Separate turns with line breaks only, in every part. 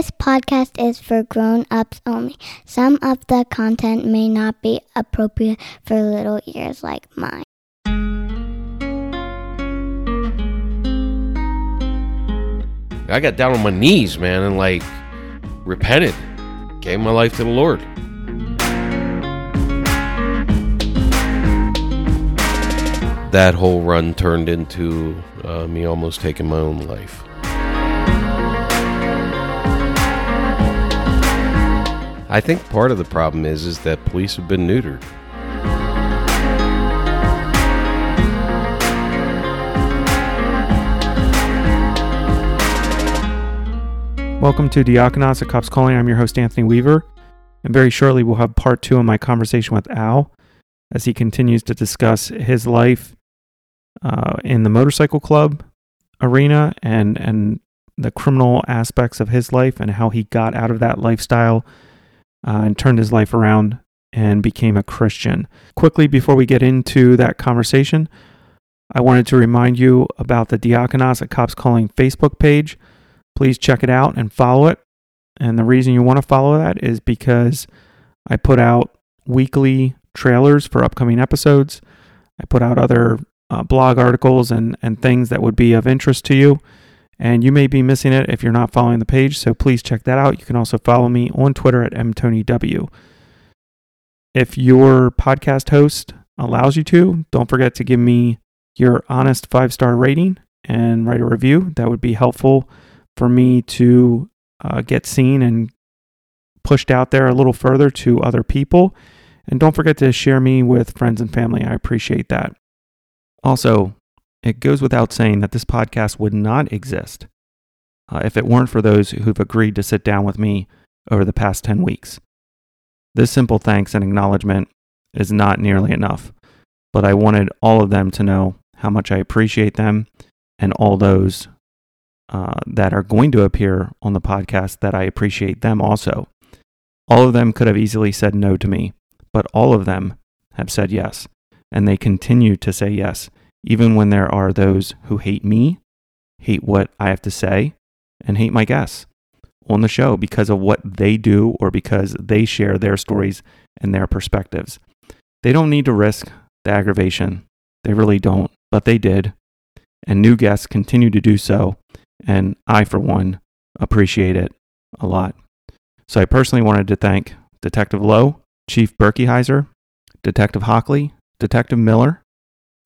This podcast is for grown ups only. Some of the content may not be appropriate for little ears like mine.
I got down on my knees, man, and like repented, gave my life to the Lord. That whole run turned into uh, me almost taking my own life. I think part of the problem is is that police have been neutered.
Welcome to Diakonos at Cops Calling. I'm your host, Anthony Weaver. And very shortly, we'll have part two of my conversation with Al as he continues to discuss his life uh, in the motorcycle club arena and, and the criminal aspects of his life and how he got out of that lifestyle uh, and turned his life around and became a Christian. Quickly, before we get into that conversation, I wanted to remind you about the Diakonos at Cops Calling Facebook page please check it out and follow it. And the reason you want to follow that is because I put out weekly trailers for upcoming episodes. I put out other uh, blog articles and, and things that would be of interest to you. And you may be missing it if you're not following the page, so please check that out. You can also follow me on Twitter at mtonyw. If your podcast host allows you to, don't forget to give me your honest five star rating and write a review. That would be helpful for me to uh, get seen and pushed out there a little further to other people. And don't forget to share me with friends and family. I appreciate that. Also, it goes without saying that this podcast would not exist uh, if it weren't for those who've agreed to sit down with me over the past 10 weeks. This simple thanks and acknowledgement is not nearly enough, but I wanted all of them to know how much I appreciate them and all those uh, that are going to appear on the podcast that I appreciate them also. All of them could have easily said no to me, but all of them have said yes, and they continue to say yes, even when there are those who hate me, hate what I have to say, and hate my guests on the show because of what they do or because they share their stories and their perspectives. They don't need to risk the aggravation. They really don't, but they did. And new guests continue to do so and I, for one, appreciate it a lot. So I personally wanted to thank Detective Lowe, Chief Berkeyheiser, Detective Hockley, Detective Miller,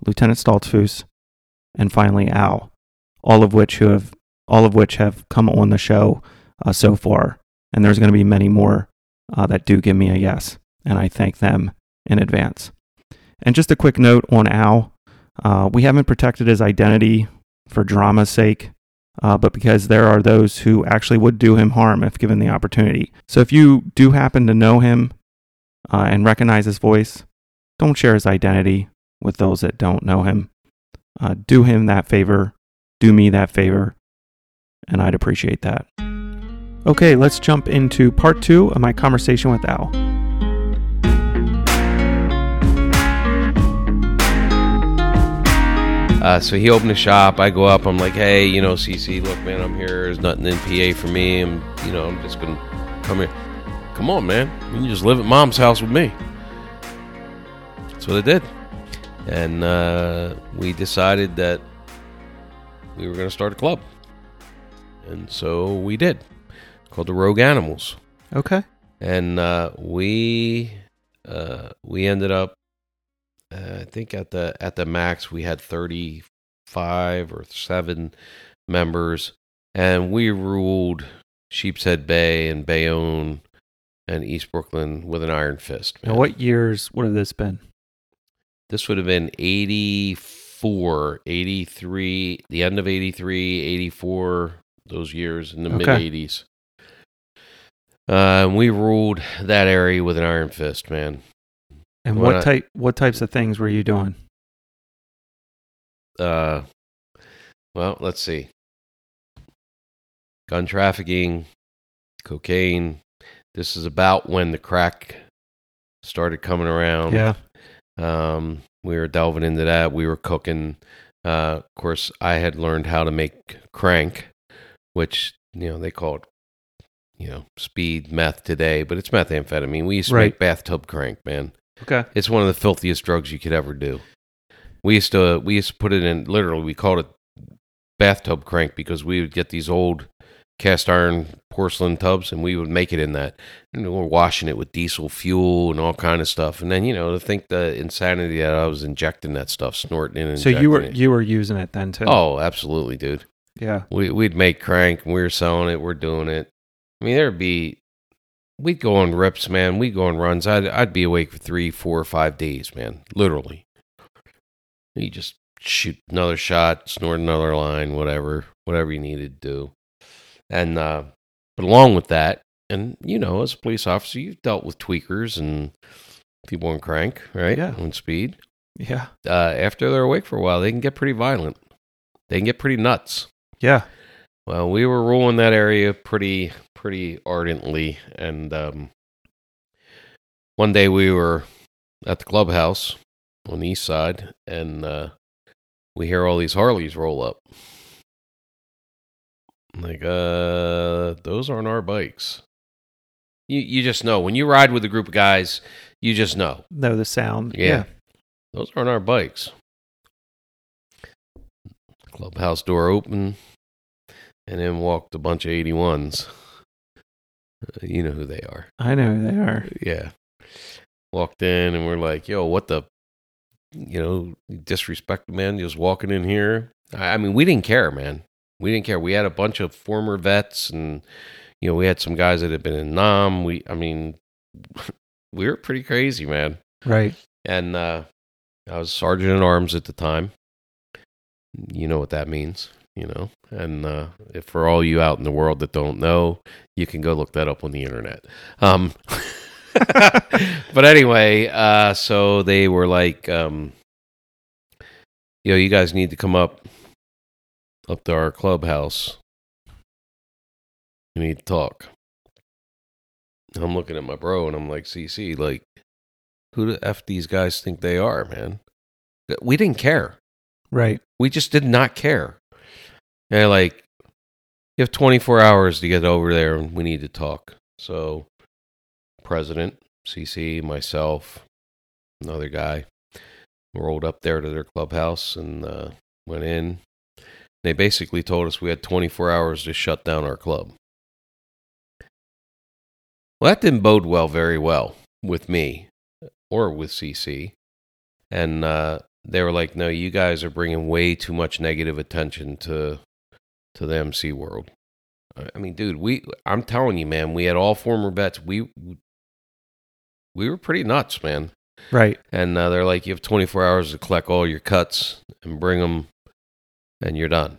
Lieutenant Stoltzfus, and finally Al, all of which who have all of which have come on the show uh, so far. And there's going to be many more uh, that do give me a yes, and I thank them in advance. And just a quick note on Al: uh, we haven't protected his identity for drama's sake uh, but because there are those who actually would do him harm if given the opportunity. So if you do happen to know him uh, and recognize his voice, don't share his identity with those that don't know him. Uh, do him that favor, do me that favor, and I'd appreciate that. Okay, let's jump into part two of my conversation with Al.
Uh, so he opened a shop. I go up. I'm like, hey, you know, CC, look, man, I'm here. There's nothing in PA for me. I'm, you know, I'm just gonna come here. Come on, man. You can just live at mom's house with me. That's what I did, and uh, we decided that we were gonna start a club, and so we did. called the Rogue Animals.
Okay.
And uh, we uh, we ended up uh, I think at the at the max we had 35 or 7 members and we ruled Sheepshead Bay and Bayonne and East Brooklyn with an iron fist.
Man. Now what years would have this been?
This would have been 84, 83, the end of 83, 84, those years in the okay. mid 80s. Uh, we ruled that area with an iron fist, man.
And what, what type what types of things were you doing?
Uh well, let's see. Gun trafficking, cocaine. This is about when the crack started coming around.
Yeah.
Um we were delving into that. We were cooking. Uh, of course, I had learned how to make crank, which you know they call it you know, speed, meth today, but it's methamphetamine. We used to
Right.
make bathtub crank, man.
Okay.
It's one of the filthiest drugs you could ever do. We used to we used to put it in literally we called it bathtub crank because we would get these old cast iron porcelain tubs and we would make it in that. And we're washing it with diesel fuel and all kind of stuff. And then, you know, to think the insanity that I was injecting that stuff, snorting it and
So you were
it.
you were using it then too.
Oh, absolutely, dude.
yeah.
We we'd make crank and we were selling it, we're doing it. I mean there'd be we'd go on rips, man. We'd go on runs. I'd I'd be awake for three, four, or five days, man. Literally. You just shoot another shot, snort another line, whatever, whatever you needed to do. And uh but along with that, and you know, as a police officer, you've dealt with tweakers and people on crank, right?
Yeah.
On speed.
Yeah.
Uh after they're awake for a while, they can get pretty violent. They can get pretty nuts.
Yeah.
Well, we were ruling that area pretty pretty ardently, and um, one day we were at the clubhouse on the east side, and uh, we hear all these Harleys roll up. I'm Like, uh, those aren't our bikes. You you just know when you ride with a group of guys, you just know
Know the sound.
Yeah. those aren't our bikes. Clubhouse door open, and in walked a bunch of 81s. Uh, You know who they are.
I know who they are.
Yeah. Walked in, and we're like, yo, what the, you know, disrespect man just walking in here. I I mean, we didn't care, man. We didn't care. We had a bunch of former vets, and, you know, we had some guys that had been in NAM. We, I mean, we were pretty crazy, man
Right.
and uh, I was sergeant at arms at the time. You know what that means, you know. And uh, if for all you out in the world that don't know, you can go look that up on the internet. Um, but anyway, uh, so they were like, um, you know, you guys need to come up up to our clubhouse. We need to talk. I'm looking at my bro and I'm like, CC, like, who the F these guys think they are, man? We didn't care.
Right.
We just did not care. And like, you have 24 hours to get over there and we need to talk. So, President, CC, myself, another guy, rolled up there to their clubhouse and uh, went in. They basically told us we had 24 hours to shut down our club. Well, that didn't bode well very well with me or with CC. And uh, they were like, "No, you guys are bringing way too much negative attention to to the MC world." I I mean, dude, we I'm telling you, man, we had all former vets. We we were pretty nuts, man.
Right.
And uh, they're like, "You have 24 hours to collect all your cuts and bring them, and you're done."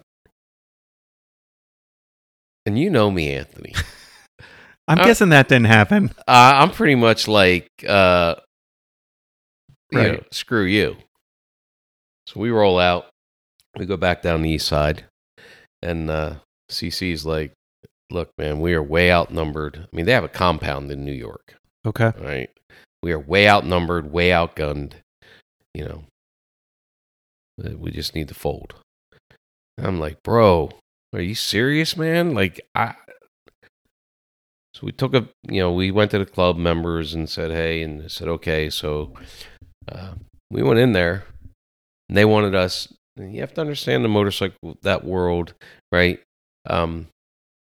And you know me, Anthony.
I'm
Uh,
guessing that didn't happen.
Uh, I'm pretty much like, uh, you know,
Right.
screw you. So we roll out. We go back down the east side, and uh, CC's like, "Look, man, we are way outnumbered. I mean, they have a compound in New York,
Okay.
right? We are way outnumbered, way outgunned. You know, Uh, we just need to fold." I'm like, "Bro, are you serious, man? Like, I." So we took a, you know, we went to the club members and said, hey, and they said, okay. So uh, we went in there and they wanted us, and you have to understand the motorcycle, that world, right? Um,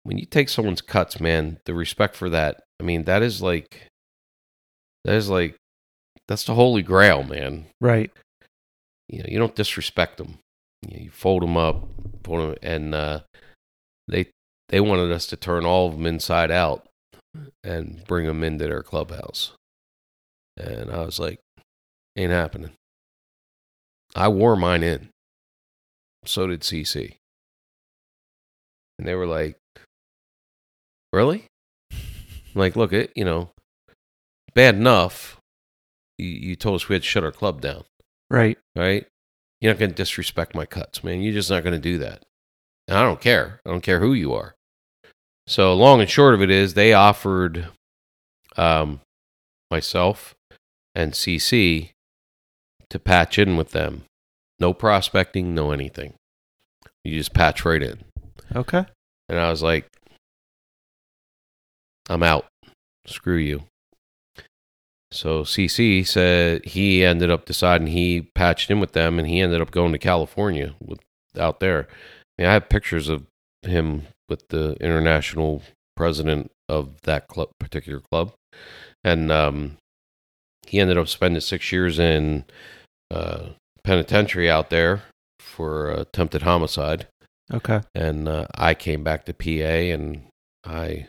when you take someone's cuts, man, the respect for that, I mean, that is like, that is like, that's the holy grail, man.
Right.
You know, you don't disrespect them. You, fold them up, fold 'em- and uh, they they wanted us to turn all of them inside out and bring them into their clubhouse. And I was like, ain't happening. I wore mine in. So did CC. And they were like, really? I'm like, look, it, you know, bad enough. You, you told us we had to shut our club down
Right.
right? You're not going to disrespect my cuts, man. You're just not going to do that. And I don't care. I don't care who you are. So long and short of it is, they offered um, myself and CC to patch in with them. No prospecting, no anything. You just patch right in.
Okay.
And I was like, I'm out. Screw you. So CC said he ended up deciding he patched in with them, and he ended up going to California with out there. I, mean, I have pictures of him with the international president of that club, particular club, and um, he ended up spending six years in uh, penitentiary out there for attempted homicide.
Okay.
And uh, I came back to PA, and I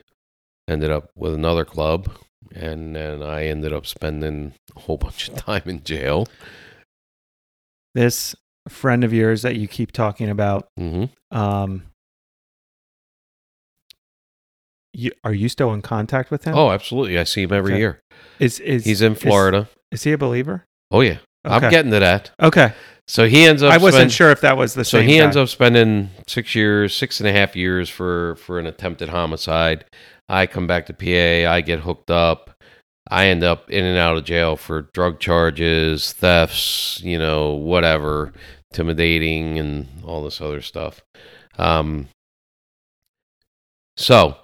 ended up with another club, and then I ended up spending a whole bunch of time in jail.
This friend of yours that you keep talking about,
hmm
um, you, are you still in contact with him?
Oh, absolutely! I see him every
Okay.
year.
is is
He's in
is-
Florida.
Is, he a believer?
oh yeah,
Okay.
I'm getting to that.
Okay,
So he ends up.
I wasn't
spend-
sure if that was the
So he
guy.
ends up spending six years, six and a half years for for an attempted homicide. I come back to PA. I get hooked up. I end up in and out of jail for drug charges, thefts, you know, whatever, intimidating, and all this other stuff. Um, so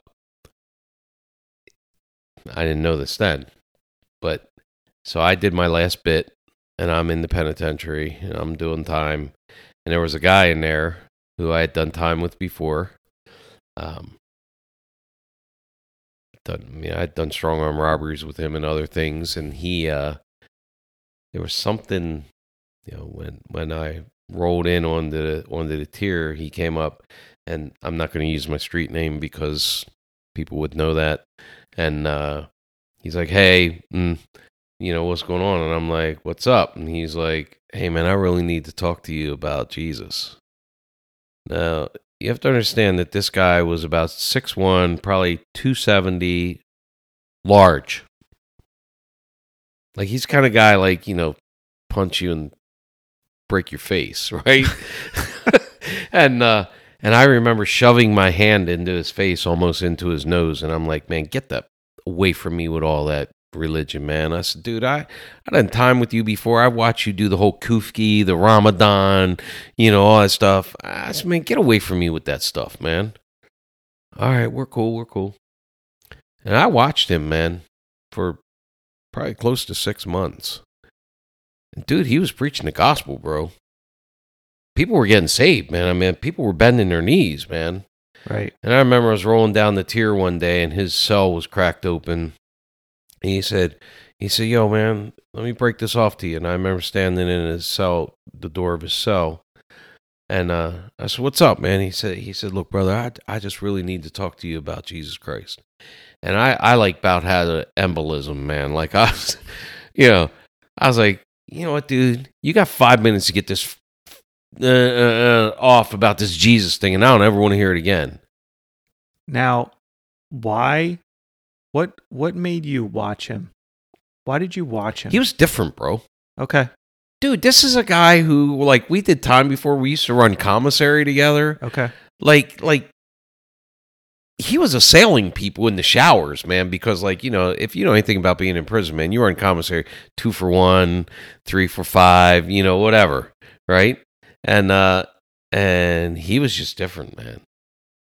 I didn't know this then, but so I did my last bit, and I'm in the penitentiary, and I'm doing time, and there was a guy in there who I had done time with before. Um, done, I mean, I'd done strong arm robberies with him and other things, and he, uh, there was something, you know, when when I rolled in on the onto the tier, he came up, and I'm not going to use my street name because people would know that, and uh, he's like, "Hey, mm, you know what's going on?" And I'm like, "What's up?" And he's like, "Hey, man, I really need to talk to you about Jesus." Now, you have to understand that this guy was about six one, probably 270, large. Like he's kind of guy like, you know, punch you and break your face, right? and uh and I remember shoving my hand into his face, almost into his nose, and I'm like, man, get that away from me with all that religion, man. I said, dude, I I done time with you before. I watched you do the whole kufki, the Ramadan, you know, all that stuff. I said, man, get away from me with that stuff, man. All right, we're cool, we're cool. And I watched him, man, for probably close to six months. And dude, he was preaching the gospel, bro. People were getting saved, man. I mean, people were bending their knees, man.
right.
And I remember I was rolling down the tier one day and his cell was cracked open. He said, he said, yo, man, let me break this off to you. And I remember standing in his cell, the door of his cell. And uh, I said, what's up, man? He said, he said, look, brother, I, I just really need to talk to you about Jesus Christ. And I, I like about had an embolism, man. Like I was, you know, I was like, you know what, dude, you got five minutes to get this uh, uh, off about this Jesus thing, and I don't ever want to hear it again.
Now, why? What what made you watch him? Why did you watch him?
He was different, bro.
okay.
Dude, this is a guy who, like, we did time before. We used to run commissary together.
Okay.
Like, like he was assailing people in the showers, man. Because, like, you know, if you know anything about being in prison, man, you were in commissary two for one, three for five, you know, whatever, right? And uh, and he was just different, man.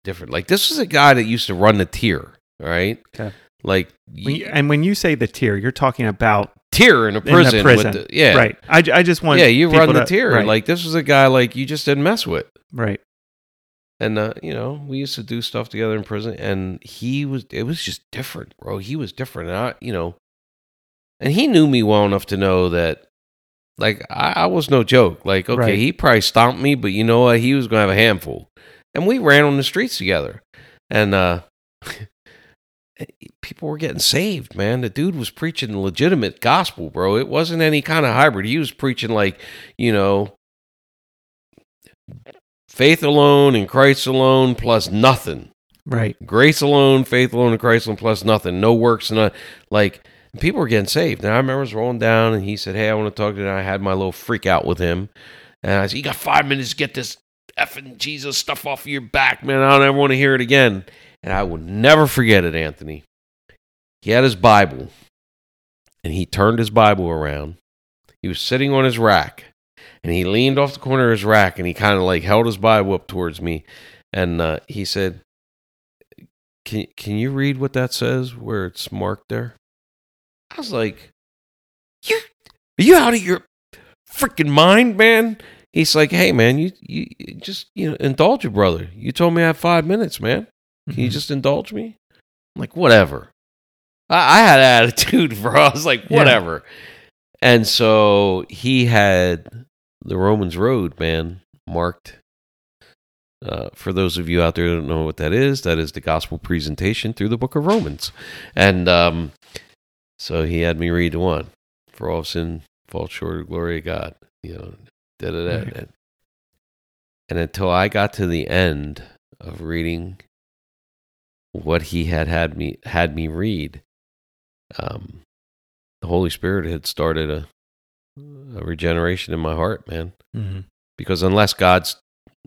Different. Like, this was a guy that used to run the tier, right?
Okay.
Like,
When you- and when you say the tier, you're talking about
tier in a prison.
prison.
With the, yeah,
right. I, I just want
yeah, you run the
to-
tier.
right,
Like this was a guy like you just didn't mess with.
right.
And uh, you know, we used to do stuff together in prison, and he was it was just different, bro. He was different, and I, you know, and he knew me well enough to know that, like, I, I was no joke. Like, okay,
Right.
he probably stomped me, but you know what? He was gonna have a handful, and we ran on the streets together, and uh, Eh, people were getting saved, man. The dude was preaching legitimate gospel, bro. It wasn't any kind of hybrid. He was preaching like, you know, faith alone and Christ alone plus nothing.
Right.
Grace alone, faith alone, and Christ alone plus nothing. No works, and like people were getting saved. And I remember I was rolling down, and he said, "Hey, I want to talk to you." And I had my little freak out with him, and I said, "You got five minutes to get this effing Jesus stuff off of your back, man. I don't ever want to hear it again." And I will never forget it, Anthony. He had his Bible, and he turned his Bible around. He was sitting on his rack, and he leaned off the corner of his rack, and he kind of like held his Bible up towards me, and uh, he said, can can you read what that says where it's marked there?" I was like, "You are you out of your freaking mind, man?" He's like, "Hey, man, you you just you know indulge your brother. You told me I have five minutes, man. Can you
Mhm.
just indulge me?" I'm like, "Whatever." I, I had an attitude, bro. I was like,
Yeah.
"Whatever." And so he had the Romans Road, man, marked. Uh, for those of you out there who don't know what that is, that is the gospel presentation through the book of Romans. And um, so he had me read one for all sin falls short of glory of God. You know, da da da.
Right.
And until I got to the end of reading what he had had me had me read, um, the Holy Spirit had started a, a regeneration in my heart, man.
Mhm.
Because unless God's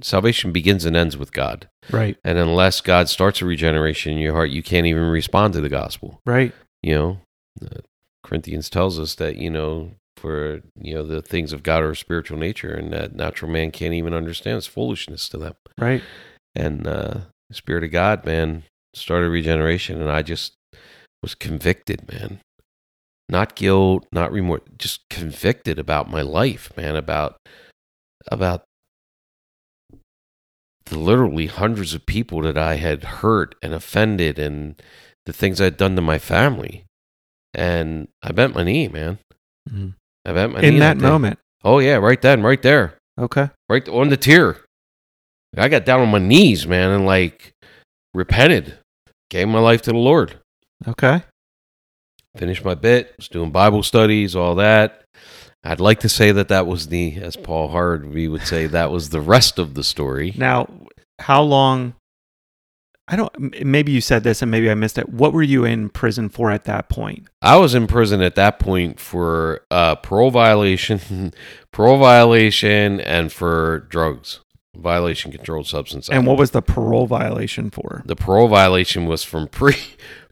salvation begins and ends with God,
Right.
and unless God starts a regeneration in your heart, you can't even respond to the gospel.
Right.
You know, uh, Corinthians tells us that you know for you know the things of God are of spiritual nature, and that natural man can't even understand. It's foolishness to them.
Right.
And uh, the Spirit of God, man, started regeneration, and I just was convicted, man. Not guilt, not remorse, just convicted about my life, man. About about the literally hundreds of people that I had hurt and offended, and the things I'd done to my family. And I bent my knee, man.
Mhm.
I bent my knee
In that
day.
moment.
Oh yeah, right then, right there
Okay.
right on the tier. I got down on my knees, man, and like repented, gave my life to the Lord.
Okay.
Finished my bit, was doing Bible studies, all that. I'd like to say that that was the, as Paul Harvey would say, that was the rest of the story.
Now, how long? I don't. Maybe you said this, and maybe I missed it. What were you in prison for at that point?
I was in prison at that point for uh, parole violation, parole violation, and for drugs violation, controlled substance.
And what was the parole violation for?
the parole violation was from pre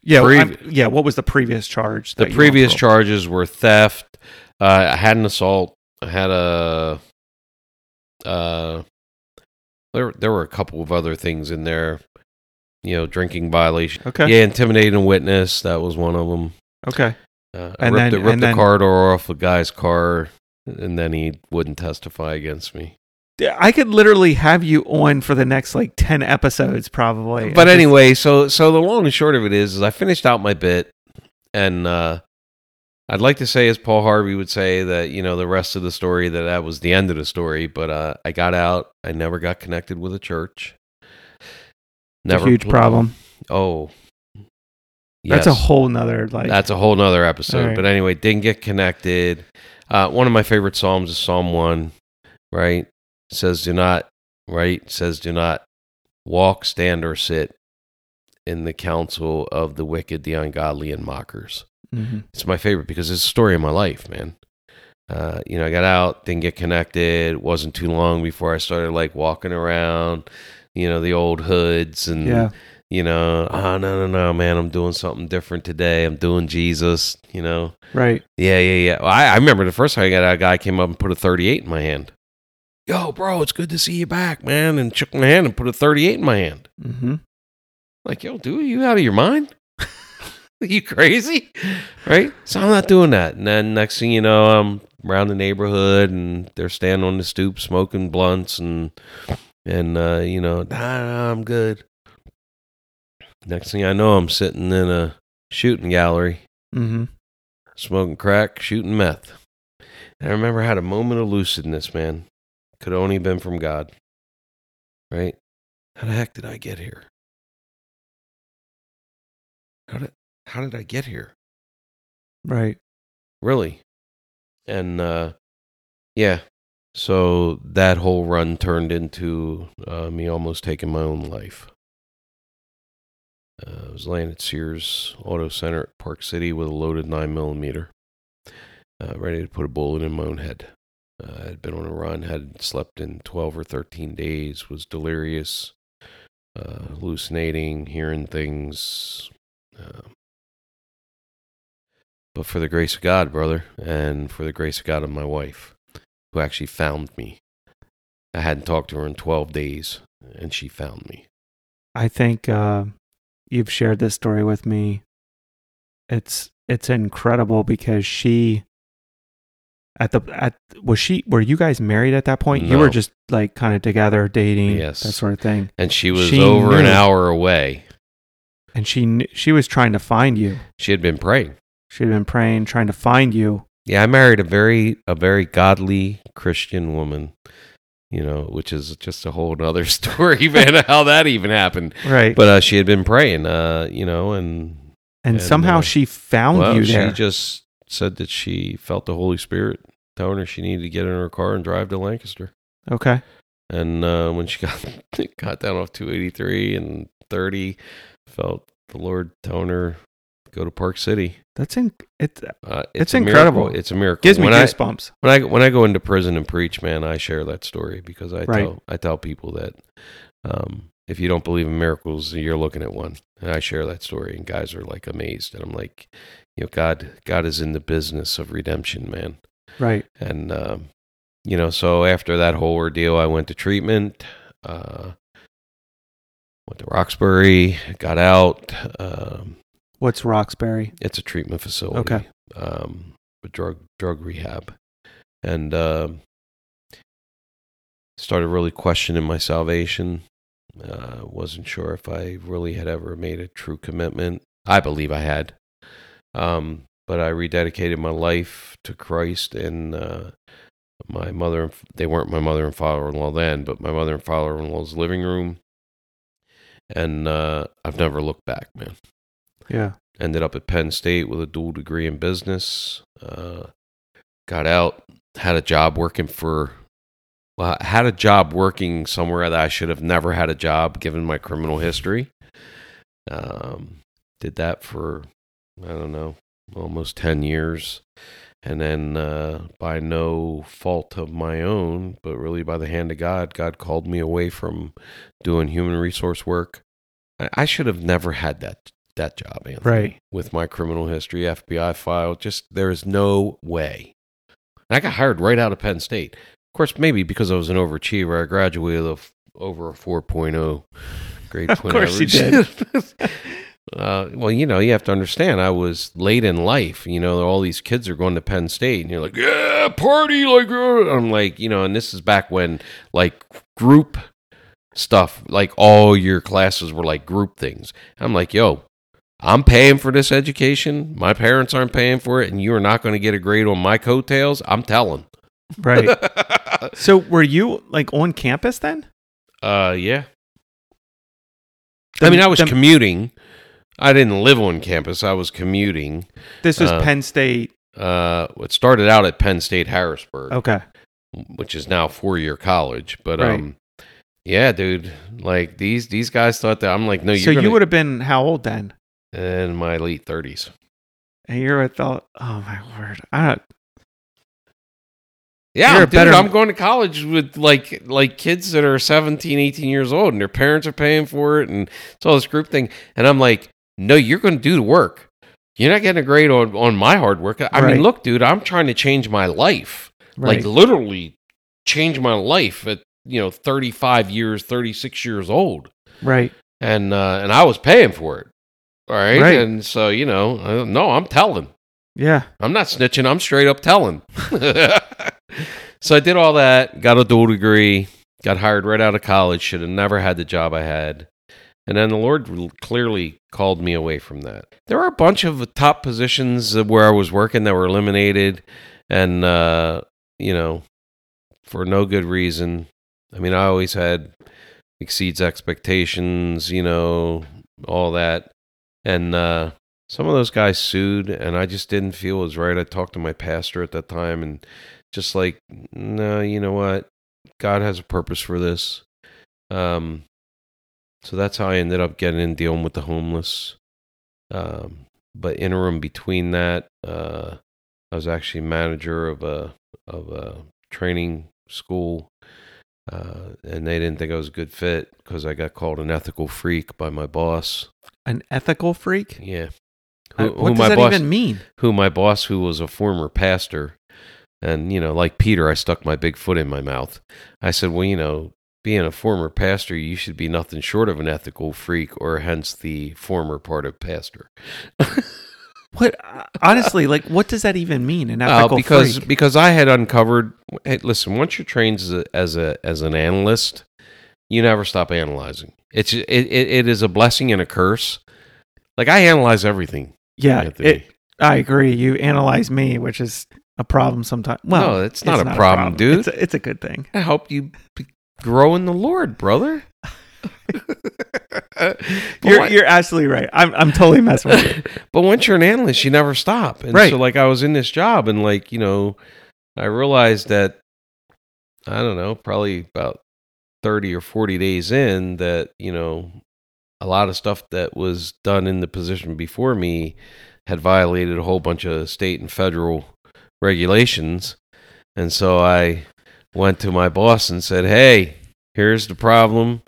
Yeah. I'm- yeah. What was the previous charge?
The
that you were on
previous charges were theft. Uh, I had an assault. I had a. Uh, there, there were a couple of other things in there. You know, drinking violation.
Okay.
Yeah, intimidating a witness. That was one of them.
Okay.
Uh, I
And
ripped,
then-
the, ripped
and
the
then-
car door off a guy's car, and then he wouldn't testify against me.
I could literally have you on for the next like ten episodes, probably.
But anyway, so so the long and short of it is, is I finished out my bit, and uh, I'd like to say, as Paul Harvey would say, that you know the rest of the story that that was the end of the story. But uh, I got out. I never got connected with a church.
it's a huge
pl-
problem.
Oh,
That's a whole nother like.
That's a whole nother episode.
Alright.
But anyway, didn't get connected. Uh, one of my favorite psalms is Psalm one, right? Says, "Do not," right? says, "Do not walk, stand, or sit in the counsel of the wicked, the ungodly, and mockers."
Mhm.
It's my favorite because it's a story of my life, man. Uh, you know, I got out, didn't get connected. It wasn't too long before I started like walking around, you know, the old hoods and
Yeah.
you know, oh no no no man, I'm doing something different today. I'm doing Jesus, you know.
Right.
Yeah, yeah, yeah. Well, I, I remember the first time I got out, a guy came up and put a 38 in my hand. Yo, bro, it's good to see you back, man. And shook my hand and put a 38 in my hand.
Mm-hmm.
Like, yo, dude, you out of your mind? you crazy? Right? So I'm not doing that. And then next thing you know, I'm around the neighborhood and they're standing on the stoop smoking blunts and, and, uh, you know, nah, nah, I'm good. Next thing I know, I'm sitting in a shooting gallery
mm-hmm.
smoking crack, shooting meth. And I remember I had a moment of lucidness, man. Could only have been from God. Right? How the heck did I get here? How did how did I get here?
Right.
Really? And uh yeah. So that whole run turned into uh, me almost taking my own life. Uh, I was laying at Sears Auto Center at Park City with a loaded 9 millimeter, uh, ready to put a bullet in my own head. Uh, had been on a run, had slept in 12 or 13 days, was delirious, uh, hallucinating, hearing things. Uh, but for the grace of God, brother, and for the grace of God of my wife, who actually found me. I hadn't talked to her in 12 days, and she found me.
I think uh, you've shared this story with me. It's it's incredible because she at the at was she were you guys married at that point? You were just like kind of together dating,
Yes.
that sort of thing.
And she was
She
over an hour away.
And she kn- she was trying to find you.
She had been praying.
She'd been praying, trying to find you.
Yeah, I married a very a very godly Christian woman. You know, which is just a whole other story, man. How that even happened?
Right.
But uh, she had been praying, uh, you know, and
and,
and,
somehow
uh,
she found
well,
you
she just said that she felt the Holy Spirit telling her she needed to get in her car and drive to Lancaster.
okay.
And uh, when she got got down off 283 and 30, felt the Lord telling her go to Park City.
That's in, it
Uh,
It's
a
incredible.
Miracle. It's a miracle.
gives me
when I,
goosebumps.
when I when I go into prison and preach, man, I share that story because I
Right.
tell I tell people that um, if you don't believe in miracles, you're looking at one. And I share that story, and guys are like amazed, and I'm like, you know, God God is in the business of redemption, man.
right.
And um, you know, so after that whole ordeal, I went to treatment. Uh, went to Roxbury, got out. Um,
What's Roxbury?
it's a treatment facility.
Okay.
Um, a drug drug rehab, and um started really questioning my salvation. Uh, wasn't sure if I really had ever made a true commitment. I believe I had, um, but I rededicated my life to Christ. And uh, my mother, and they weren't my mother and father-in-law then, but my mother and father-in-law's living room. And uh, I've never looked back, man
Yeah.
ended up at Penn State with a dual degree in business. Uh, got out, had a job working for, well, I had a job working somewhere that I should have never had a job given my criminal history. Um, did that for, I don't know, almost 10 years. And then, uh, by no fault of my own, but really by the hand of God, God called me away from doing human resource work. I, should have never had that that job, Anthony
Right.
with my criminal history, FBI file. Just there is no way. And I got hired right out of Penn State. Of course, maybe because I was an overachiever, I graduated with a f- over a 4.0 grade
Of
point
course you
average. uh, well, you know, you have to understand, I was late in life. You know, all these kids are going to Penn State, and you're like, yeah, party. Like, uh," I'm like, you know, and this is back when like group stuff, like all your classes were like group things. I'm like, yo, I'm paying for this education. My parents aren't paying for it, and you are not going to get a grade on my coattails. I'm telling.
Right. so were you like on campus then?
uh, yeah. I mean, I was
Then-
commuting. I didn't live on campus. I was commuting.
this was
uh,
Penn State.
Uh, it started out at Penn State Harrisburg,
Okay.
which is now four year college. But
Right.
um, yeah, dude, like these these guys thought that I'm like, no, you're
so
gonna,
you would have been how old then?
in my late thirties.
And you would have thought, oh my word. I don't,
Yeah, dude,
better-
I'm going to college with like like kids that are 17, 18 years old and their parents are paying for it and it's all this group thing. And I'm like, no, you're going to do the work. You're not getting a grade on, on my hard work. I
Right.
mean, look, dude, I'm trying to change my life.
right.
Like literally change my life at, you know, 35 years, 36 years old.
right.
And uh and I was paying for it. All right?
Right.
And so, you know, no, I'm telling.
Yeah.
I'm not snitching. I'm straight up telling. so I did all that, got a dual degree, got hired right out of college. Should have never had the job I had. And then the Lord clearly called me away from that. There were a bunch of top positions where I was working that were eliminated, and uh, you know, for no good reason. I mean, I always had exceeds expectations, you know, all that, and uh, some of those guys sued and i just didn't feel it was right i talked to my pastor at that time and just like no you know what god has a purpose for this um so that's how i ended up getting in dealing with the homeless um but interim between that uh i was actually manager of a of a training school uh, and they didn't think I was a good fit because I got called an ethical freak by my boss.
An ethical freak?
Yeah,
Uh,
Who-
what
who
does
my
that
boss-
even mean?
who my boss, who was a former pastor, and you know, like Peter, I stuck my big foot in my mouth. I said, "Well, you know, being a former pastor, you should be nothing short of an ethical freak, or hence the former part of pastor.
What honestly, like, what does that even mean? An
Uh,
ethical
because
freak?
because I had uncovered. Hey, listen, once you're trained as a, as a as an analyst, you never stop analyzing. It's it, it, it is a blessing and a curse. Like I analyze everything.
yeah, it, I agree. You analyze me, which is a problem sometimes. Well,
No, it's not a problem, dude.
It's a, it's a good thing.
I hope you grow in the Lord, brother.
You're you're absolutely right. I'm I'm totally messing with you.
but once you're an analyst, you never stop. And
Right.
so, like, I was in this job, and like, you know, I realized that I don't know, probably about thirty or forty days in, that you know, a lot of stuff that was done in the position before me had violated a whole bunch of state and federal regulations, and so I went to my boss and said, "Hey, here's the problem."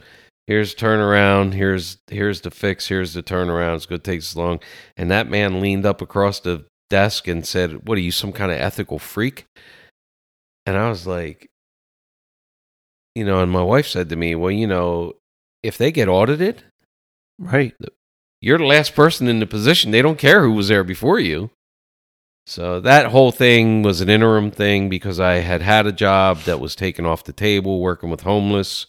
Here's the turnaround. Here's here's the fix. Here's the turnaround. It's going to take this long. And that man leaned up across the desk and said, "What are you, some kind of ethical freak?" And I was like, you know, and my wife said to me, "Well, you know, if they get audited,
Right.
you're the last person in the position. They don't care who was there before you." So that whole thing was an interim thing because I had had a job that was taken off the table working with homeless.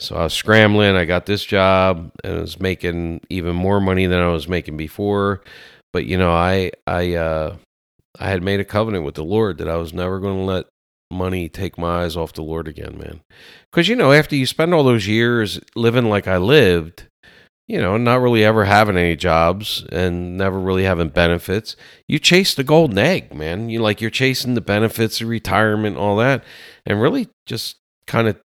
So I was scrambling. I got this job and I was making even more money than I was making before. But you know, I I uh I had made a covenant with the Lord that I was never going to let money take my eyes off the Lord again, man. Cuz you know, after you spend all those years living like I lived, you know, not really ever having any jobs and never really having benefits, you chase the golden egg, man. You like you're chasing the benefits of retirement, all that, and really just kind of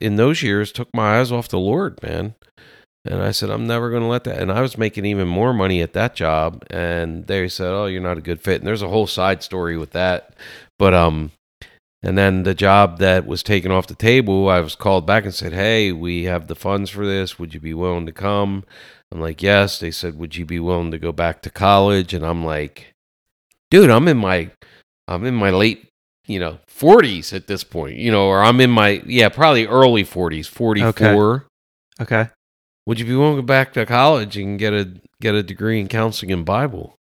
in those years took my eyes off the Lord, man. And I said, I'm never going to let that. And I was making even more money at that job. And they said, Oh, you're not a good fit. And there's a whole side story with that. But, um, and then the job that was taken off the table, I was called back and said, Hey, we have the funds for this. Would you be willing to come? I'm like, Yes. They said, Would you be willing to go back to college? And I'm like, Dude, I'm in my, I'm in my late you know, 40s at this point, you know, or I'm in my, yeah, probably early 40s, 44.
Okay.
Would you be willing to go back to college and get a get a degree in counseling and Bible?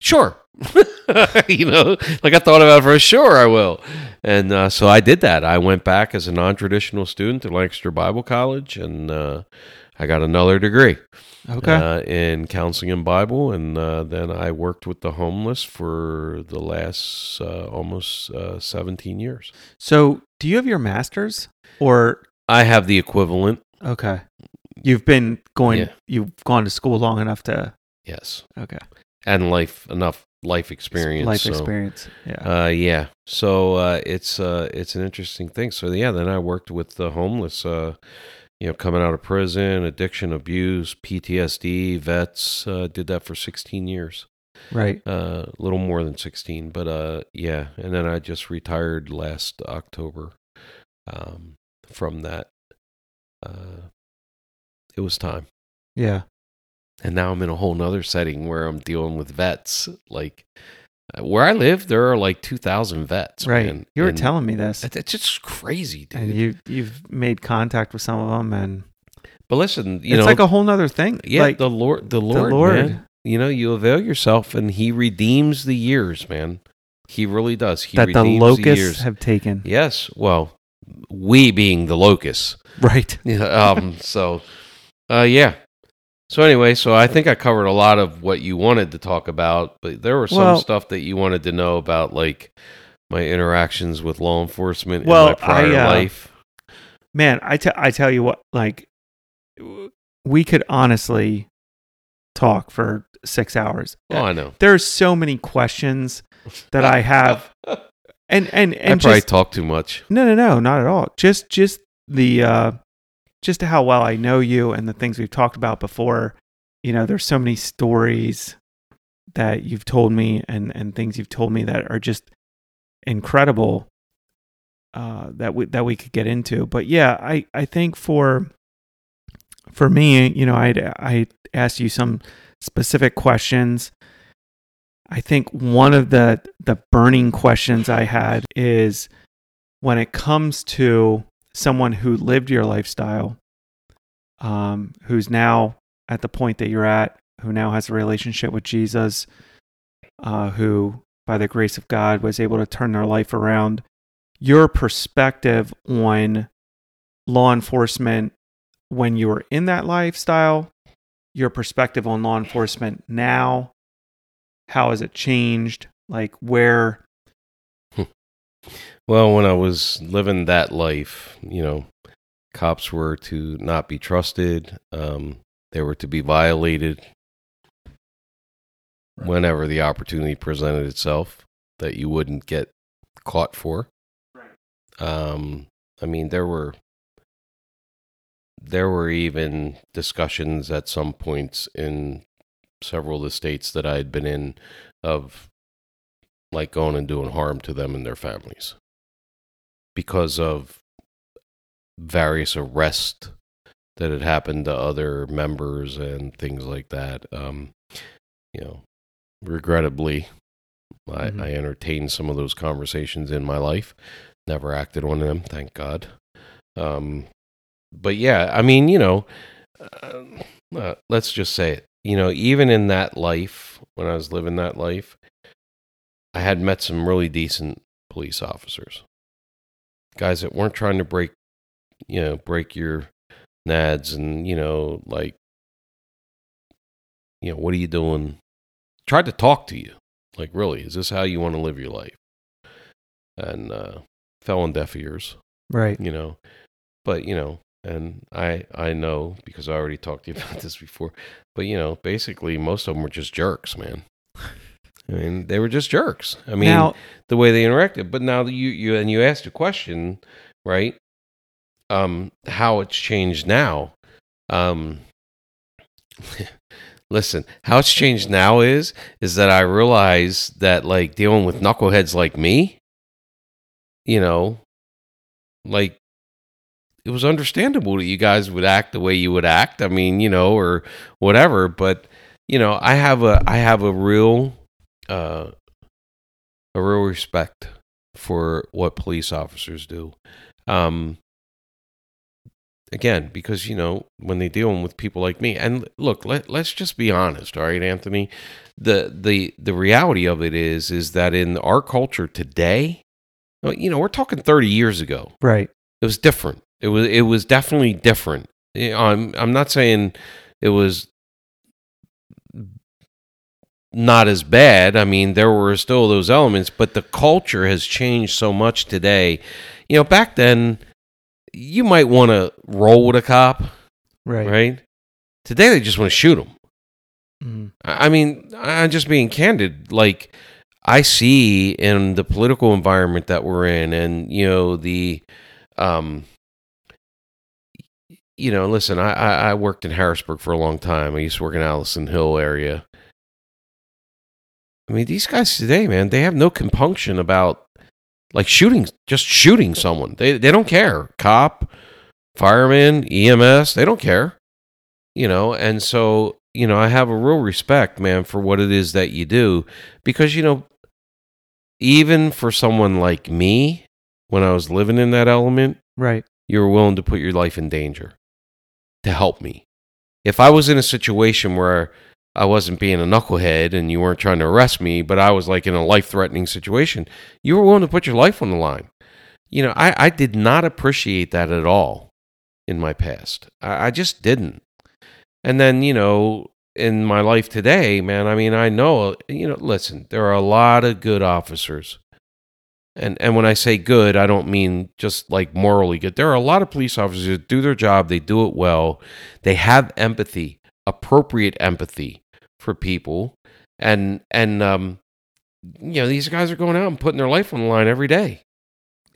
Sure. you know, like I thought about it for sure I will. And uh, so I did that. I went back as a non-traditional student to Lancaster Bible College and uh, I got another degree
Okay.
uh, in counseling and Bible, and uh, then I worked with the homeless for the last uh, almost uh, seventeen years.
so, do you have your masters or
I have the equivalent.
okay? You've been going.
Yeah.
You've gone to school long enough to
Yes,
okay
and life enough life experience.
life
so,
experience. Yeah.
Uh, yeah. So uh, it's uh, it's an interesting thing. So yeah, then I worked with the homeless. Uh, you know, coming out of prison, addiction, abuse, PTSD, vets. Uh, did that for sixteen years.
right.
uh, a little more than 16 but uh yeah and then i just retired last october um from that uh it was time
Yeah.
And now i'm in a whole nother setting where i'm dealing with vets like uh, where i live there are like 2000 vets
Right.
man.
you were
And
telling me this,
it- it's just crazy dude
and you you've made contact with some of them, and
but listen you
it's
know
like a whole nother thing.
yeah
like
the lord the lord,
Lord.
man. you know you avail yourself and he redeems the years man he really does he
that the locusts
years.
have taken.
Yes. Well, we being the locusts.
Right.
Um. so, uh, yeah. So anyway, so I think I covered a lot of what you wanted to talk about, but there were some
Well-
stuff that you wanted to know about, like my interactions with law enforcement
Well,
in my prior
I, uh,
life.
Man, I I tell you what, like we could honestly talk for six hours.
Oh, I know.
There's so many questions that I have, and and and I
probably
just
talk too much.
no, no, no, not at all. Just just the uh, just to how well I know you and the things we've talked about before. You know, there's so many stories that you've told me and and things you've told me that are just incredible uh, that we that we could get into. But yeah, I I think for for me, you know, I I asked you some specific questions. I think one of the the burning questions I had is when it comes to someone who lived your lifestyle, um, who's now at the point that you're at, who now has a relationship with Jesus, uh, who, by the grace of God, was able to turn their life around, your perspective on law enforcement when you were in that lifestyle, your perspective on law enforcement now, how has it changed? Like, where
Well, when I was living that life, you know, cops were to not be trusted. Um, they were to be violated whenever the opportunity presented itself that you wouldn't get caught for. Um, I mean, there were there were even discussions at some points in several of the states that I had been in of like going and doing harm to them and their families because of various arrests that had happened to other members and things like that. Um, you know, regrettably, I,
Mhm.
I entertained some of those conversations in my life. Never acted on them, thank God. Um, but yeah, I mean, you know, uh, uh, let's just say it. You know, even in that life, when I was living that life, I had met some really decent police officers, guys that weren't trying to break, you know, break your nads and you know, like, you know, what are you doing? Tried to talk to you, like, really, is this how you want to live your life? And uh, fell on deaf ears
right?
you know but you know and i i know because i already talked to you about this before but you know basically most of them were just jerks man i mean they were just jerks. I mean
now,
the way they interacted. But now that you you and you asked a question right um how it's changed now um listen how it's changed now is is that i realize that like dealing with knuckleheads like me you know like it was understandable that you guys would act the way you would act. I mean you know or whatever. But you know i have a i have a real uh a real respect for what police officers do um again because you know when they dealing with people like me and look let, let's just be honest all right anthony the the the reality of it is is that in our culture today you know we're talking 30 years ago
right?
it was different. It was it was definitely different. I'm I'm not saying it was not as bad. I mean, there were still those elements, but the culture has changed so much today. You know, back then you might want to roll with a cop,
Right.
right? Today they just want to shoot them.
Mhm.
I I mean, I'm just being candid. Like, I see in the political environment that we're in, and you know the, um, you know, listen, I, I I worked in Harrisburg for a long time. I used to work in Allison Hill area. I mean, these guys today, man, they have no compunction about like shooting, just shooting someone. They they don't care. Cop, fireman, EMS, they don't care you know and so you know i have a real respect man for what it is that you do because you know even for someone like me when i was living in that element
Right.
you were willing to put your life in danger to help me if i was in a situation where i wasn't being a knucklehead and you weren't trying to arrest me but i was like in a life threatening situation you were willing to put your life on the line you know i, I did not appreciate that at all in my past I, I just didn't and then, you know, in my life today, man, I mean, I know, you know, listen, there are a lot of good officers. And and when I say good, I don't mean just like morally good. There are a lot of police officers that do their job, they do it well. They have empathy, appropriate empathy for people. And and um you know, these guys are going out and putting their life on the line every day.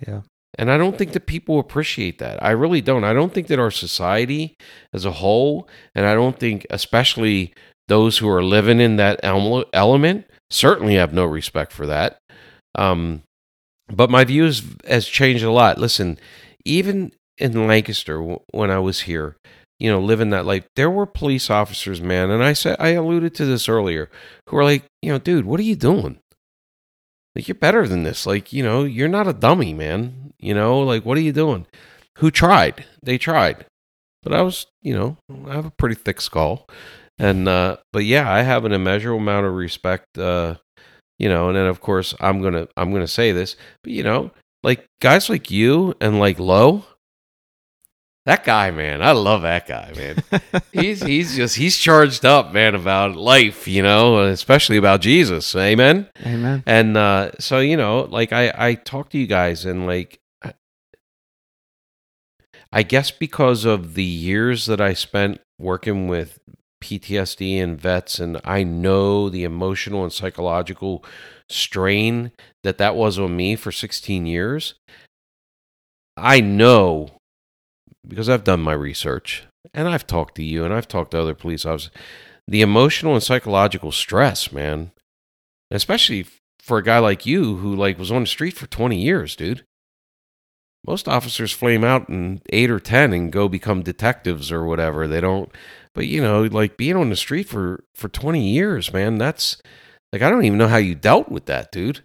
Yeah.
And I don't think that people appreciate that. I really don't. I don't think that our society as a whole, and I don't think, especially those who are living in that element, certainly have no respect for that. Um, but my views has changed a lot. Listen, even in Lancaster, when I was here, you know, living that life, there were police officers, man, and I said I alluded to this earlier, who are like, you know, dude, what are you doing? Like you're better than this. Like, you know, you're not a dummy, man. You know, like what are you doing? Who tried? They tried, but I was, you know, I have a pretty thick skull, and uh, but yeah, I have an immeasurable amount of respect. Uh, you know, and then of course I'm gonna I'm gonna say this, but you know, like guys like you and like Lowe, that guy, man, I love that guy, man. he's he's just he's charged up, man, about life, you know, especially about Jesus. Amen.
Amen.
And uh, so you know, like I I talk to you guys, and like I guess because of the years that I spent working with PTSD and vets, and I know the emotional and psychological strain that that was on me for 16 years. I know because I've done my research and I've talked to you and I've talked to other police officers. The emotional and psychological stress, man, especially for a guy like you who like was on the street for 20 years, dude. Most officers flame out in eight or 10 and go become detectives or whatever. They don't, but you know, like being on the street for, for 20 years, man, that's like, I don't even know how you dealt with that, dude.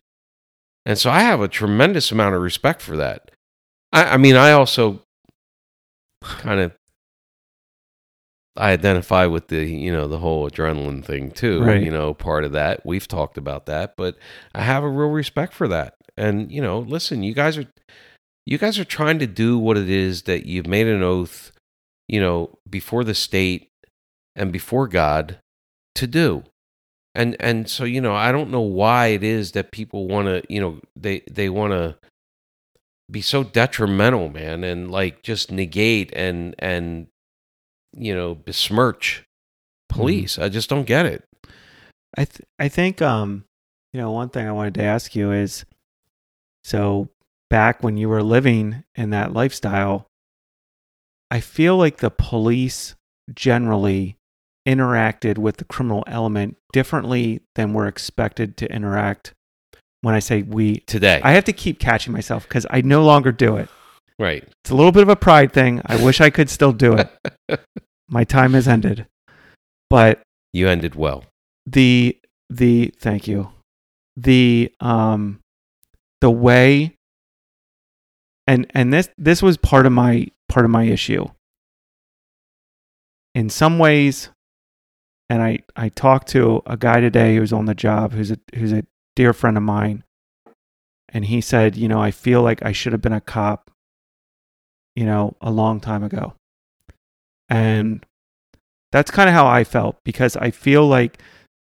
And so I have a tremendous amount of respect for that. I, I mean, I also kind of I identify with the you know the whole adrenaline thing too.
Right.
You know, part of that we've talked about that, but I have a real respect for that. And you know, listen, you guys are you guys are trying to do what it is that you've made an oath, you know, before the state and before God to do. And and so you know, I don't know why it is that people want to, you know, they they want to be so detrimental, man, and like just negate and and you know besmirch police. I just don't get it.
I th- I think um you know one thing I wanted to ask you is so back when you were living in that lifestyle I feel like the police generally interacted with the criminal element differently than we're expected to interact when I say we
Today,
I have to keep catching myself because I no longer do it.
right?
It's a little bit of a pride thing. I wish I could still do it. My time has ended. But
You ended well.
the the thank you. The um the way and and this this was part of my part of my issue. In some ways and I I talked to a guy today who's on the job who's a who's a dear friend of mine and he said, you know, I feel like I should have been a cop you know, a long time ago. And that's kind of how I felt because I feel like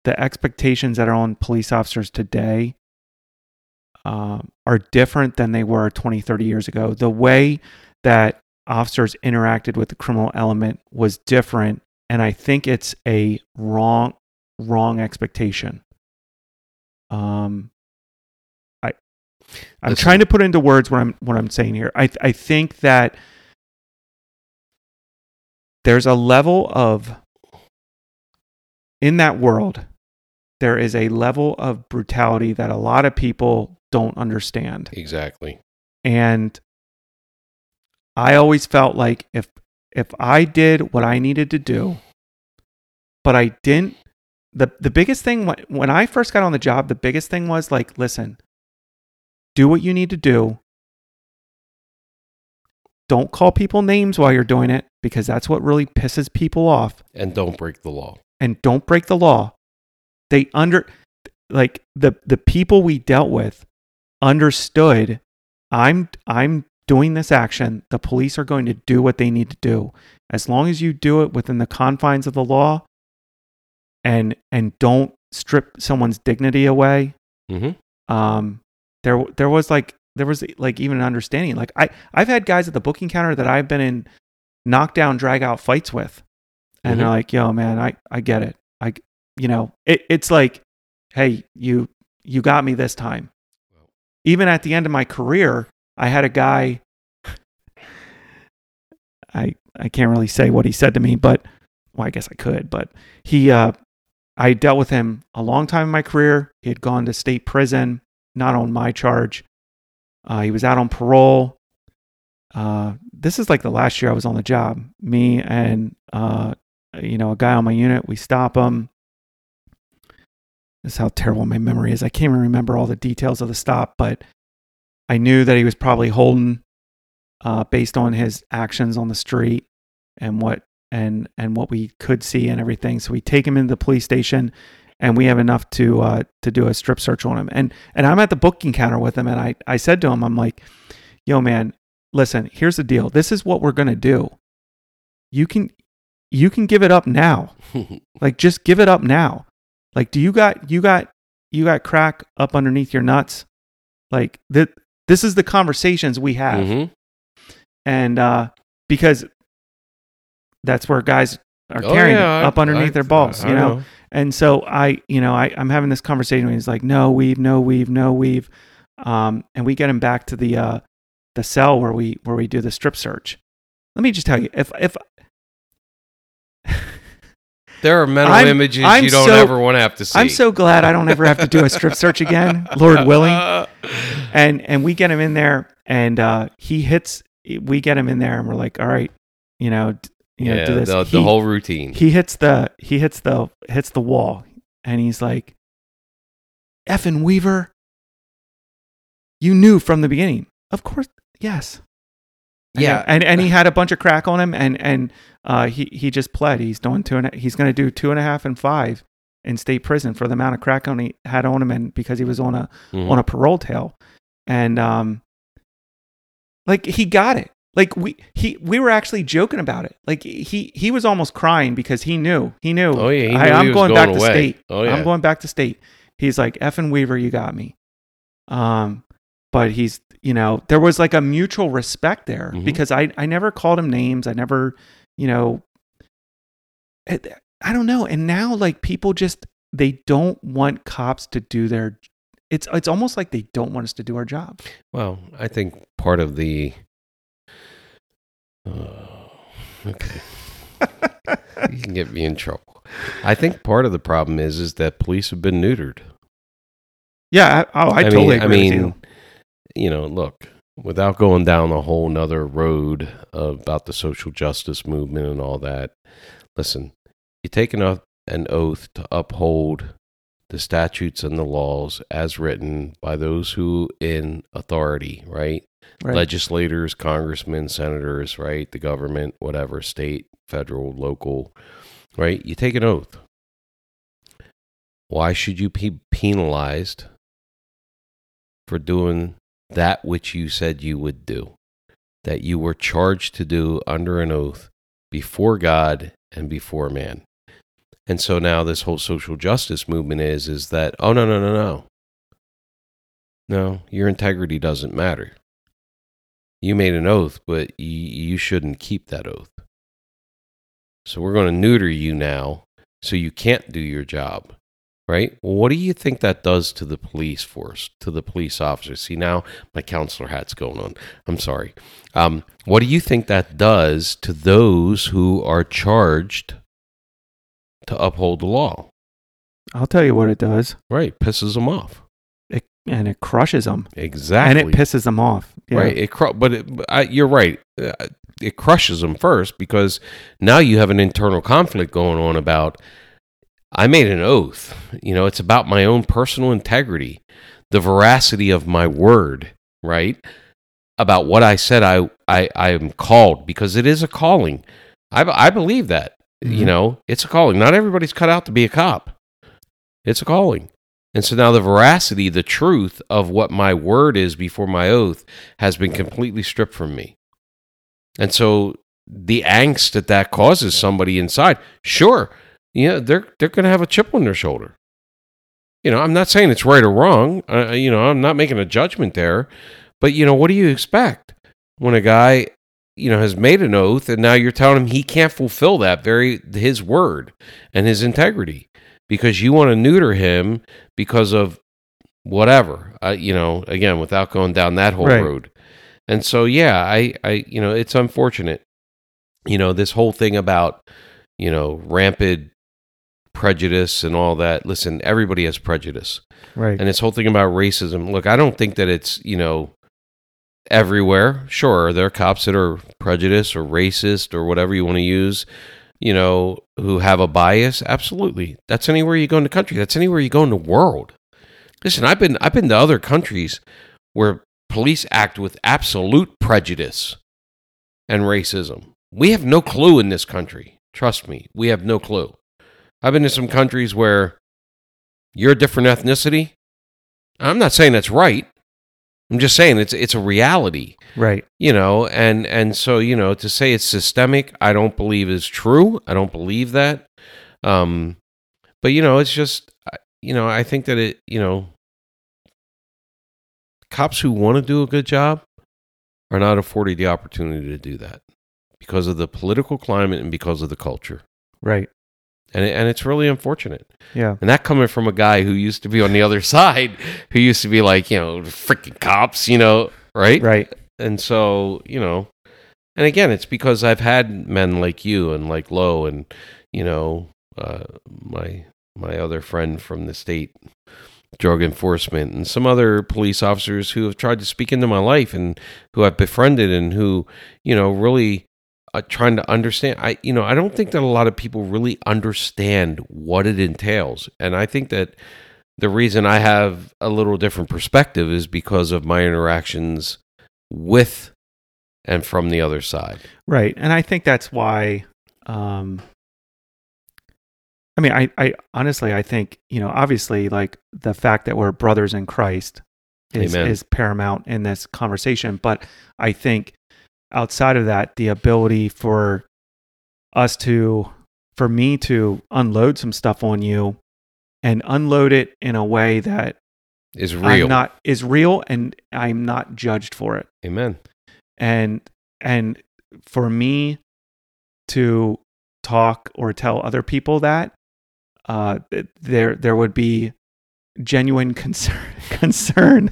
the expectations that are on police officers today um, are different than they were 20, 30 years ago. The way that officers interacted with the criminal element was different. And I think it's a wrong, wrong expectation. Um, I, I'm
Listen.
trying to put into words what I'm, what I'm saying here. I, I think that there's a level of in that world there is a level of brutality that a lot of people don't understand
Exactly.
and i always felt like if if i did what i needed to do but i didn't the the biggest thing when- when i first got on the job the biggest thing was like listen do what you need to do don't call people names while you're doing it because that's what really pisses people off
And don't break the law.
and don't break the law. They under like the the people we dealt with understood I'm I'm doing this action. The police are going to do what they need to do. As long as you do it within the confines of the law and and don't strip someone's dignity away.
Mm-hmm.
Um there there was like there was like even an understanding. Like I I've had guys at the booking counter that I've been in knockdown drag out fights with and they're
Mhm.
like, "Yo, man, I I get it. I you know, it, it's like, hey, you you got me this time." Even at the end of my career, I had a guy. I I can't really say what he said to me, but well, I guess I could. But he, uh, I dealt with him a long time in my career. He had gone to state prison, not on my charge. Uh, he was out on parole. Uh, this is like the last year I was on the job. Me and uh, you know a guy on my unit. We stop him. This is how terrible my memory is. I can't even remember all the details of the stop, but I knew that he was probably holding uh, based on his actions on the street and what and and what we could see and everything. So we take him into the police station, and we have enough to uh, to do a strip search on him. And and I'm at the booking counter with him, and I I said to him, I'm like, Yo, man, listen. Here's the deal. This is what we're gonna do. You can you can give it up now. like just give it up now. Like, do you got you got you got crack up underneath your nuts? Like that. This is the conversations we have
Mhm.
and uh, because that's where guys are
Oh,
carrying
yeah, I-
up underneath
I-
their balls,
I
you know? And so I, you know, I, I'm having this conversation. And he's like, "No weave, no weave, no weave," um, and we get him back to the uh, the cell where we where we do the strip search. Let me just tell you, if if
There are mental
I'm-
images
I'm
you don't
so-
ever want to have to see.
I'm so glad I don't ever have to do a strip search again, Lord willing. and and we get him in there and uh he hits we get him in there and we're like all right you know you know
yeah,
do this
the,
He-
the whole routine.
he hits the he hits the hits the wall and he's like effing weaver you knew from the beginning of course yes
Yeah.
and and he had a bunch of crack on him and and uh he he just pled he's doing two and a, he's going to do two and a half and five in state prison for the amount of crack on he had on him and because he was on a
Mhm.
on a parole tail and um like he got it like we he we were actually joking about it like he he was almost crying because he knew he knew
Oh, yeah, he
I,
knew
i'm
was
going,
going
back
away.
to state
Oh, yeah.
i'm going back to state he's like effing weaver you got me um but he's you know there was like a mutual respect there
Mhm.
because i i never called him names i never you know it, i don't know and now like people just they don't want cops to do their it's it's almost like they don't want us to do our job
Well, I think part of the. Oh, okay. you can get me in trouble. I think part of the problem is is that police have been neutered.
yeah I, oh i, totally
mean,
agree
I mean,
you
you know, look, without going down a whole nother road about the social justice movement and all that, listen, you take an, oath- an oath to uphold the statutes and the laws as written by those who in authority, right?
Right
Legislators, congressmen, senators, right? The government, whatever, state, federal, local, right? You take an oath. Why should you be penalized for doing that which you said you would do? That you were charged to do under an oath before God and before man. And so now this whole social justice movement is is that oh no no no no. No, your integrity doesn't matter. You made an oath, but you, you shouldn't keep that oath. So we're going to neuter you now so you can't do your job. Right? Well, what do you think that does to the police force, to the police officers? See, now my counselor hat's going on. I'm sorry. Um, what do you think that does to those who are charged to uphold the law?
i'll tell you what it does
Right? Pisses them off.
And it crushes them
Exactly.
and it pisses them off yeah.
Right. It cru- but it, I, you're right. Uh, It crushes them first because now you have an internal conflict going on about I made an oath. You know, it's about my own personal integrity, the veracity of my word, right? About what I said I I I am called because it is a calling. I, I believe that. You
Mhm.
know, it's a calling. Not everybody's cut out to be a cop. It's a calling. And so now the veracity, the truth of what my word is before my oath has been completely stripped from me. And so the angst that that causes somebody inside, sure, you know, they're they're going to have a chip on their shoulder. You know, I'm not saying it's right or wrong. Uh, you know, I'm not making a judgment there, but you know, what do you expect when a guy, you know, has made an oath and now you're telling him he can't fulfill that very his word and his integrity because you want to neuter him because of whatever. Uh, you know, again, without going down that whole
Right.
road. And so, yeah, I, I, you know, it's unfortunate. You know, this whole thing about, you know, rampant prejudice and all that. Listen, everybody has prejudice.
right
And this whole thing about racism. Look, I don't think that it's, you know, everywhere. Sure, there are cops that are prejudiced or racist or whatever you want to use, you know, who have a bias. Absolutely. That's anywhere you go in the country. That's anywhere you go in the world. Listen, I've been I've been to other countries where police act with absolute prejudice and racism. We have no clue in this country. Trust me, we have no clue. I've been to some countries where you're a different ethnicity. I'm not saying that's right. I'm just saying it's it's a reality,
Right.
you know, and and so you know to say it's systemic, I don't believe is true. I don't believe that. Um, but you know, it's just you know, I think that it you know, cops who want to do a good job are not afforded the opportunity to do that because of the political climate and because of the culture,
Right.
And it, and it's really unfortunate.
Yeah.
And that coming from a guy who used to be on the other side, who used to be like, you know, freaking cops, you know, right?
Right.
And so, you know, and again, it's because I've had men like you and like Lowe and, you know, uh, my my other friend from the state drug enforcement and some other police officers who have tried to speak into my life and who I've befriended and who, you know, really uh, trying to understand. I, you know, I don't think that a lot of people really understand what it entails, and I think that the reason I have a little different perspective is because of my interactions with and from the other side.
Right. And I think that's why um I mean I I honestly I think, you know, obviously like the fact that we're brothers in Christ is
Amen.
is paramount in this conversation, but I think outside of that the ability for us to for me to unload some stuff on you and unload it in a way that
Is real.
I'm not is real and I'm not judged for it
Amen.
and and for me to talk or tell other people that uh there there would be genuine concern concern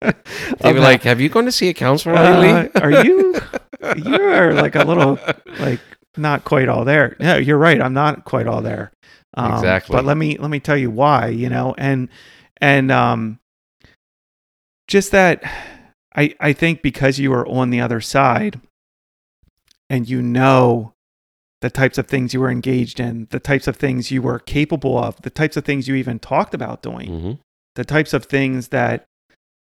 They were like, "Have you gone to see a counselor
uh,
lately?"
are you you're like a little like not quite all there no you're right i'm not quite all there um,
Exactly.
but let me let me tell you why you know and and um just that i i think because you are on the other side and you know the types of things you were engaged in the types of things you were capable of the types of things you even talked about doing
hmm
the types of things that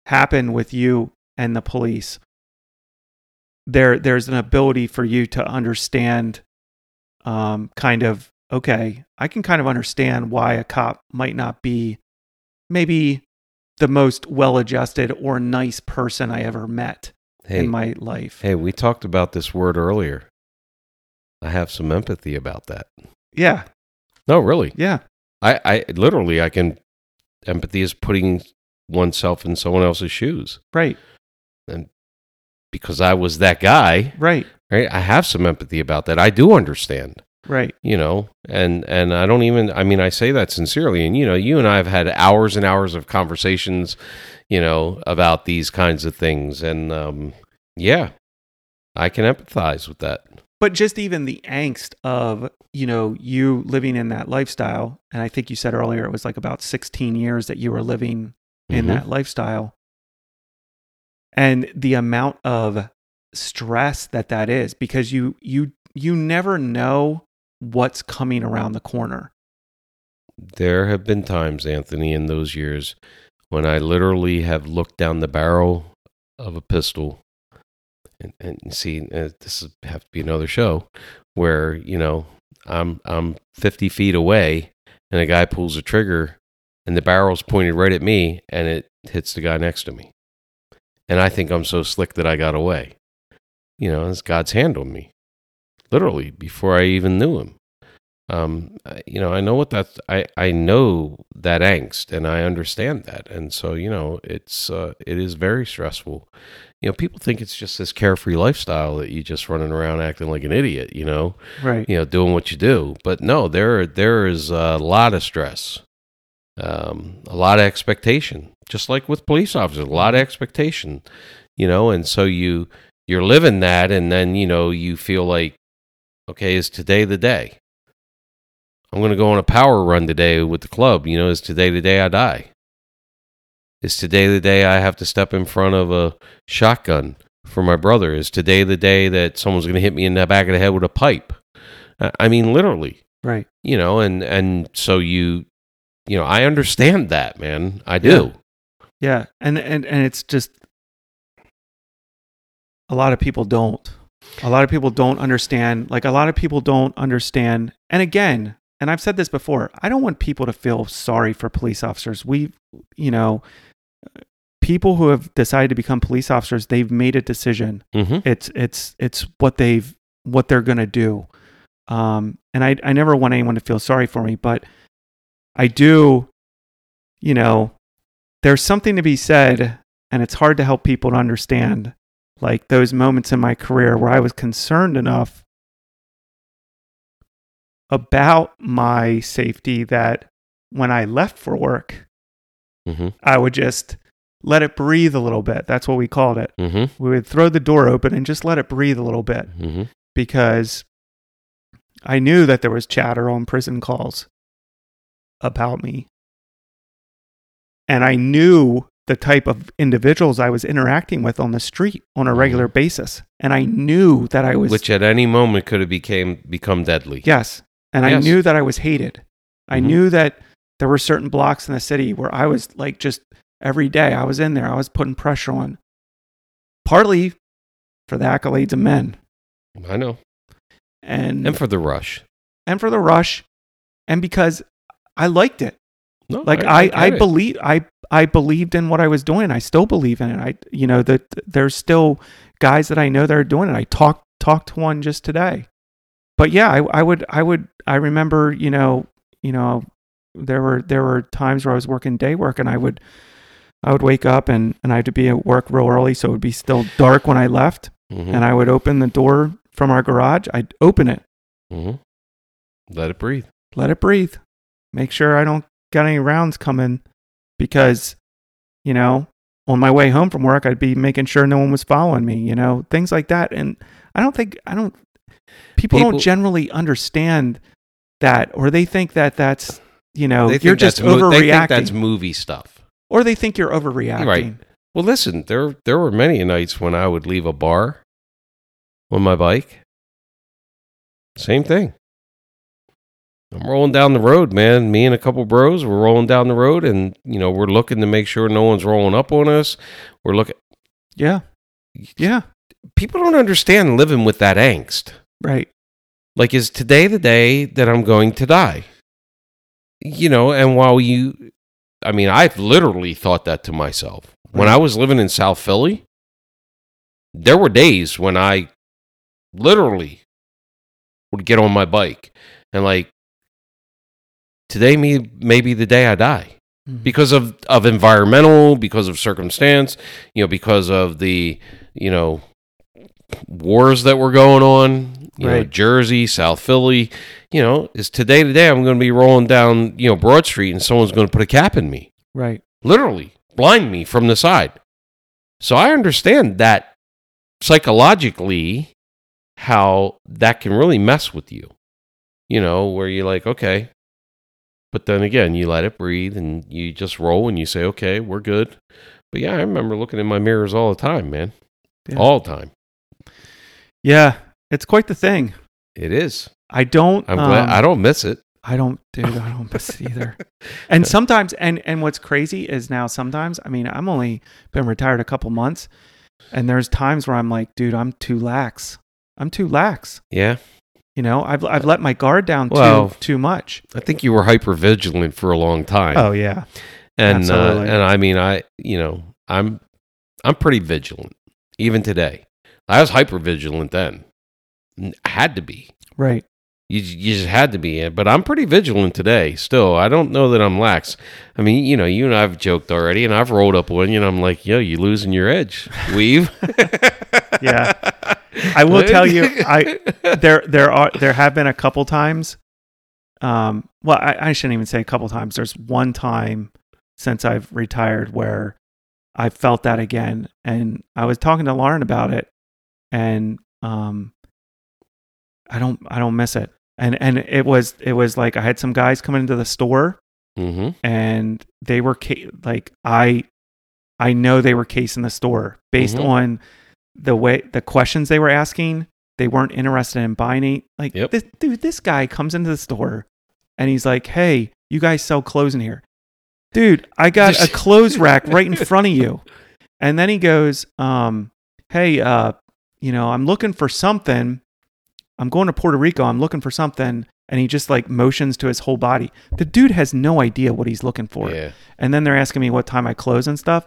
happen with you and the police. There there's an ability for you to understand um, kind of okay i can kind of understand why a cop might not be maybe the most well adjusted or nice person i ever met
Hey,
in my life.
Hey, we talked about this word earlier. I have some empathy about that.
yeah
No, really.
yeah
I, I literally, I can. Empathy is putting oneself in someone else's shoes,
right
and because I was that guy,
right
right? I have some empathy about that. I do understand.
right
you know and and i don't even i mean i say that sincerely and you know you and i have had hours and hours of conversations you know about these kinds of things and um yeah i can empathize with that
but just even the angst of you know you living in that lifestyle and i think you said earlier it was like about 16 years that you were living in
Mhm.
that lifestyle and the amount of stress that that is because you you you never know what's coming around the corner
there have been times anthony in those years when i literally have looked down the barrel of a pistol and, and see uh, this is have to be another show where you know i'm i'm 50 feet away and a guy pulls a trigger and the barrel's pointed right at me and it hits the guy next to me. And i think i'm so slick that i got away. You know it's god's hand on me. Literally before i even knew him um, you know, I know what that's. I I know that angst, and I understand that, and so you know, it's uh, it is very stressful. You know, people think it's just this carefree lifestyle that you just running around acting like an idiot. You know,
right
you know, doing what you do, but no, there there is a lot of stress, um, a lot of expectation, just like with police officers, a lot of expectation. You know, and so you you're living that, and then you know you feel like, okay, is today the day? I'm going to go on a power run today with the club. You know, is today the day I die? Is today the day I have to step in front of a shotgun for my brother? Is today the day that someone's going to hit me in the back of the head with a pipe? I mean, literally,
right
you know, and, and so you, you know, I understand that, man. I do.
yeah and and and it's just a lot of people don't. A lot of people don't understand. Like a lot of people don't understand. And again, and I've said this before, I don't want people to feel sorry for police officers. We, you know, people who have decided to become police officers, they've made a decision.
Mm-hmm.
It's it's it's what they've what they're going to do. Um, and I I never want anyone to feel sorry for me, but I do, you know, there's something to be said, and it's hard to help people to understand, like those moments in my career where I was concerned enough about my safety that when I left for work,
Mm-hmm.
I would just let it breathe a little bit. That's what we called it.
Mm-hmm.
We would throw the door open and just let it breathe a little bit
Mm-hmm.
because I knew that there was chatter on prison calls about me. And I knew the type of individuals I was interacting with on the street on a regular basis. And I knew that I was
Which at any moment could have became become deadly.
Yes. And I knew that I was hated. I
Mhm.
knew that there were certain blocks in the city where I was like just every day I was in there, I was putting pressure on. Partly for the accolades of men
I know.
and
And for the rush.
and for the rush and because I liked it.
No,
Like I,
get
I,
it.
believe I I believed in what I was doing. I still believe in it. I you know that there's still guys that I know that are doing it. I talked talked to one just today. But yeah, I, I would I would I remember, you know, you know, there were there were times where I was working day work and I would I would wake up and, and I had to be at work real early so it would be still dark when I left
Mhm.
and I would open the door from our garage. I'd open it,
Mhm. Let it breathe.
let it breathe. Make sure I don't got any rounds coming because, you know, on my way home from work, I'd be making sure no one was following me, you know, things like that. And I don't think, I don't, people,
People-
don't generally understand that, or they think that that's, you know, you're just
mo- They think
overreacting,
that's movie stuff.
or they think you're overreacting.
Right. Well, listen, there there were many nights when I would leave a bar on my bike. Same thing. I'm rolling down the road, man. Me and a couple bros, we're rolling down the road, and you know we're looking to make sure no one's rolling up on us. We're looking.
Yeah. Yeah.
People don't understand living with that angst.
Right.
Like, is today the day that I'm going to die? You know, and while you, I mean, I've literally thought that to myself. When I was living in South Philly, there were days when I literally would get on my bike and, like, today may, may be the day I die
Mhm.
because of, of environmental, because of circumstance, you know, because of the, you know, wars that were going on, you know,
Right.
Jersey, South Philly, you know, is today today I'm going to be rolling down, you know, Broad Street and someone's going to put a cap in me,
Right.
literally blind me from the side. So I understand that psychologically how that can really mess with you. You know, where you're like, okay, but then again, you let it breathe and you just roll and you say, okay, we're good. But yeah, I remember looking in my mirrors all the time, man.
Yeah.
All the time.
Yeah. It's quite the thing.
It is.
I don't,
I'm glad
um,
I don't miss it.
I don't, dude. I don't miss it either. And sometimes, and and what's crazy is now sometimes. I mean, I'm only been retired a couple months, and there's times where I'm like, dude, I'm too lax. I'm too lax.
Yeah.
You know, I've I've let my guard down
Well,
too too much.
I think you were hyper vigilant for a long time.
Oh yeah,
and uh, and I mean, I you know, I'm I'm pretty vigilant even today. I was hyper vigilant then. Had to be.
right.
You, you just had to be. But I'm pretty vigilant today. Still, I don't know that I'm lax. I mean, you know, you and I've joked already, and I've rolled up one you, and I'm like, yo, you losing your edge, weave.
Yeah. I will tell you, I there there are there have been a couple times. Um, well, I, I shouldn't even say a couple times. There's one time since I've retired where I felt that again, and I was talking to Lauren about it, and um, I don't I don't miss it. And and it was it was like I had some guys coming into the store,
hmm
and they were ca- like I I know they were casing the store based
Mhm.
on the way the questions they were asking. They weren't interested in buying it. Like
Yep.
this dude, this guy comes into the store and he's like, "Hey, you guys sell clothes in here, dude? I got a clothes rack right in front of you." And then he goes, um, "Hey, uh, you know, I'm looking for something. I'm going to Puerto Rico. I'm looking for something. And he just like motions to his whole body. The dude has no idea what he's looking for.
Yeah.
And then they're asking me what time I close and stuff.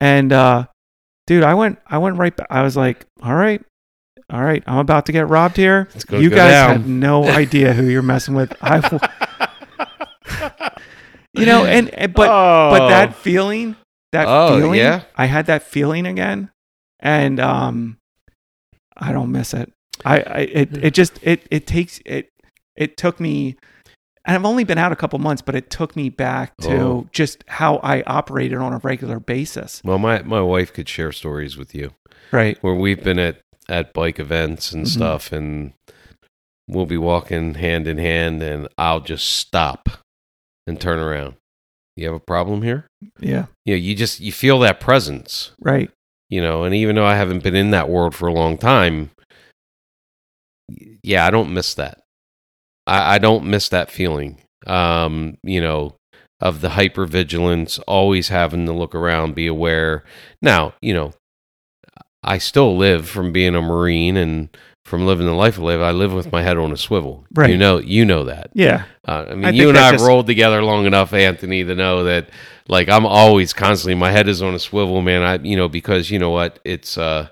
And uh dude, I went I went right back. I was like, "All right. All right, I'm about to get robbed here. You guys
down."
have no idea who you're messing with. I you know, and, and but but that feeling, that
Oh,
feeling,
yeah?
I had that feeling again, and um, I don't miss it. I, I it it just it it takes it it took me. And I've only been out a couple months, but it took me back to
Oh.
just how I operated on a regular basis.
Well, my my wife could share stories with you
Right.
where we've been at at bike events and
Mhm.
stuff, and we'll be walking hand in hand, and I'll just stop and turn around. You have a problem here?
Yeah.
You know, you just you feel that presence.
Right.
you know and even though i haven't been in that world for a long time yeah i don't miss that i, I don't miss that feeling um you know of the hypervigilance always having to look around be aware now you know i still live from being a marine and from living the life i live i live with my head on a swivel
Right.
you know you know that
Yeah.
uh, I mean,
I
you and I have
just-
rolled together long enough, Anthony, to know that like I'm always constantly my head is on a swivel, man. I you know because you know what it's uh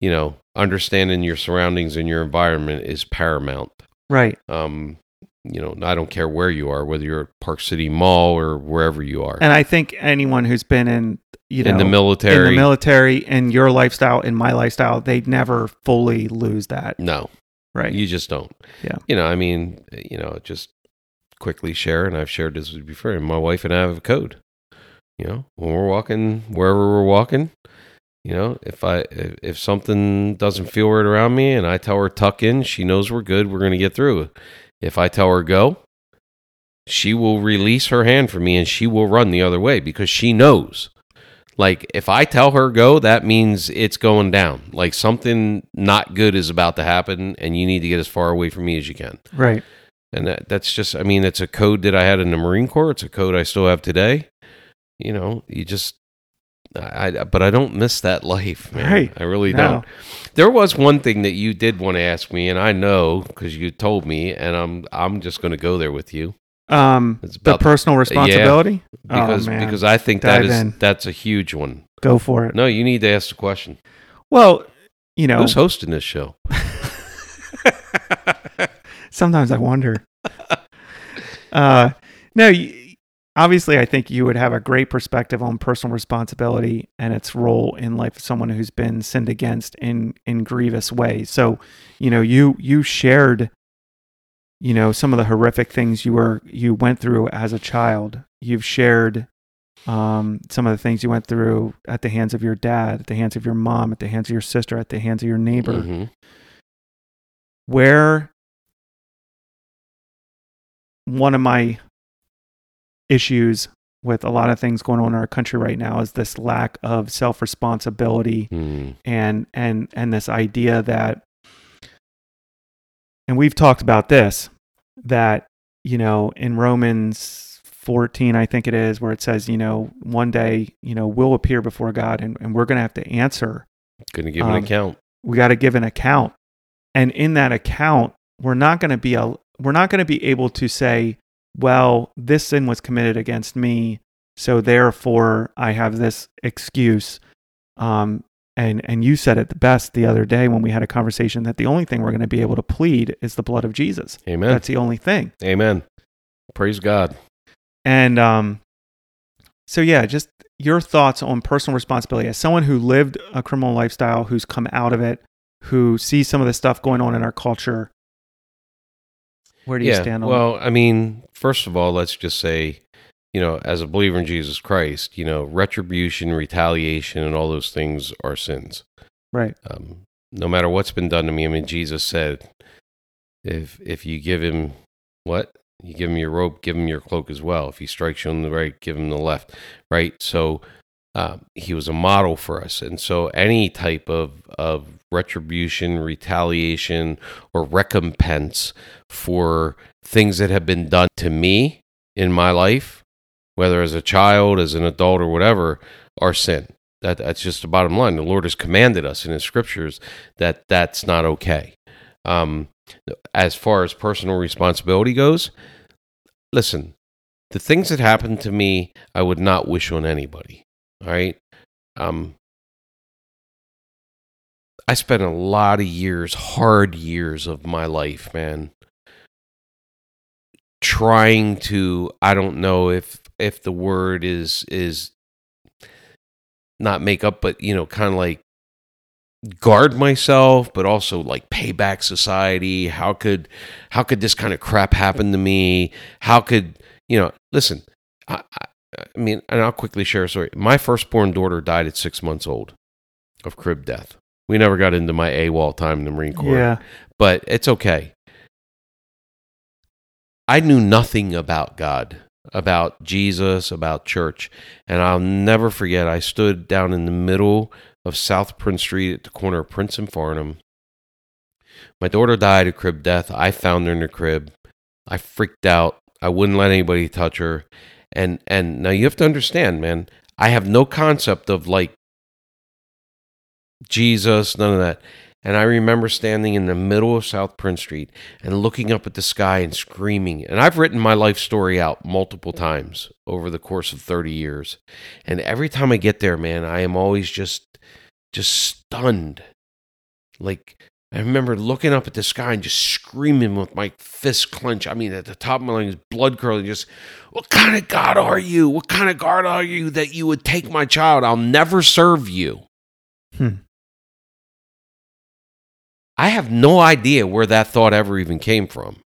you know understanding your surroundings and your environment is paramount.
Right.
Um, you know, I don't care where you are, whether you're at Park City Mall or wherever you are
And I think anyone who's been in, you know,
in the military.
in the military, in your lifestyle, in my lifestyle, they never fully lose that.
no,
Right.
you just don't.
Yeah.
You know, I mean, you know, just quickly share, and I've shared this with you before. My wife and I have a code. You know, when we're walking wherever we're walking, you know, if I if, if something doesn't feel right around me, and I tell her tuck in, she knows we're good. We're going to get through. If I tell her go, she will release her hand from me, and she will run the other way because she knows. Like if I tell her go, that means it's going down. Like something not good is about to happen, and you need to get as far away from me as you can.
right.
And that, that's just, I mean, it's a code that I had in the Marine Corps. It's a code I still have today. You know, you just, I, I but I don't miss that life, man.
Right.
I really
No.
don't. There was one thing that you did want to ask me, and I know because you told me, and I'm, I'm just going to go there with you
Um,
It's
the personal responsibility.
because,
oh, man.
because I think that
Dive
is,
in.
that's a huge one.
go for it.
No, you need to ask the question.
Well, you know,
Who's hosting this show?
sometimes I wonder. uh, no, y- obviously, I think you would have a great perspective on personal responsibility and its role in life of someone who's been sinned against in in grievous ways. So, you know, you you shared, you know, some of the horrific things you were you went through as a child. You've shared um, some of the things you went through at the hands of your dad, at the hands of your mom, at the hands of your sister, at the hands of your neighbor
Mhm.
where one of my issues with a lot of things going on in our country right now is this lack of self-responsibility
Mm.
and and and this idea that and we've talked about this that you know in Romans 14 I think it is where it says you know one day you know we'll appear before God and, and we're going to have to answer
Going to give
Um,
an account.
we got to give an account and in that account we're not going to be a we're not going to be able to say well this sin was committed against me so therefore i have this excuse um and and you said it the best the other day when we had a conversation that the only thing we're going to be able to plead is the blood of jesus
Amen.
that's the only thing
Amen. Praise God.
and um, so yeah, just your thoughts on personal responsibility as someone who lived a criminal lifestyle, who's come out of it, who sees some of the stuff going on in our culture. Where do you
yeah.
stand on
well, I mean, first of all, let's just say, you know, as a believer in Jesus Christ, you know, retribution, retaliation, and all those things are sins.
Right.
Um, no matter what's been done to me, I mean, Jesus said, if if you give him what you give him your rope, give him your cloak as well. If he strikes you on the right, give him the left. Right. So um, he was a model for us, and so any type of of retribution, retaliation, or recompense for things that have been done to me in my life, whether as a child, as an adult, or whatever, are sin. That that's just the bottom line. The Lord has commanded us in His scriptures that that's not okay. Um, as far as personal responsibility goes, listen, the things that happened to me, I would not wish on anybody. All right. Um, I spent a lot of years, hard years of my life, man, trying to. I don't know if if the word is is not make up, but you know, kind of like guard myself, but also like pay back society. How could how could this kind of crap happen to me? How could you know? Listen, I, I, I mean, and I'll quickly share a story. My firstborn daughter died at six months old of crib death. We never got into my AWOL time in the Marine Corps,
Yeah.
but it's okay. I knew nothing about God, about Jesus, about church, and I'll never forget. I stood down in the middle of South Prince Street at the corner of Prince and Farnum. My daughter died of crib death. I found her in the crib. I freaked out. I wouldn't let anybody touch her. And and now you have to understand, man, I have no concept of like Jesus, none of that. And I remember standing in the middle of South Prince Street and looking up at the sky and screaming. And I've written my life story out multiple times over the course of 30 years. And every time I get there, man, I am always just just stunned. Like I remember looking up at the sky and just screaming with my fist clenched. I mean, at the top of my lungs, blood curling. Just, what kind of God are you? What kind of God are you that you would take my child? I'll never serve you.
Hmm.
I have no idea where that thought ever even came from,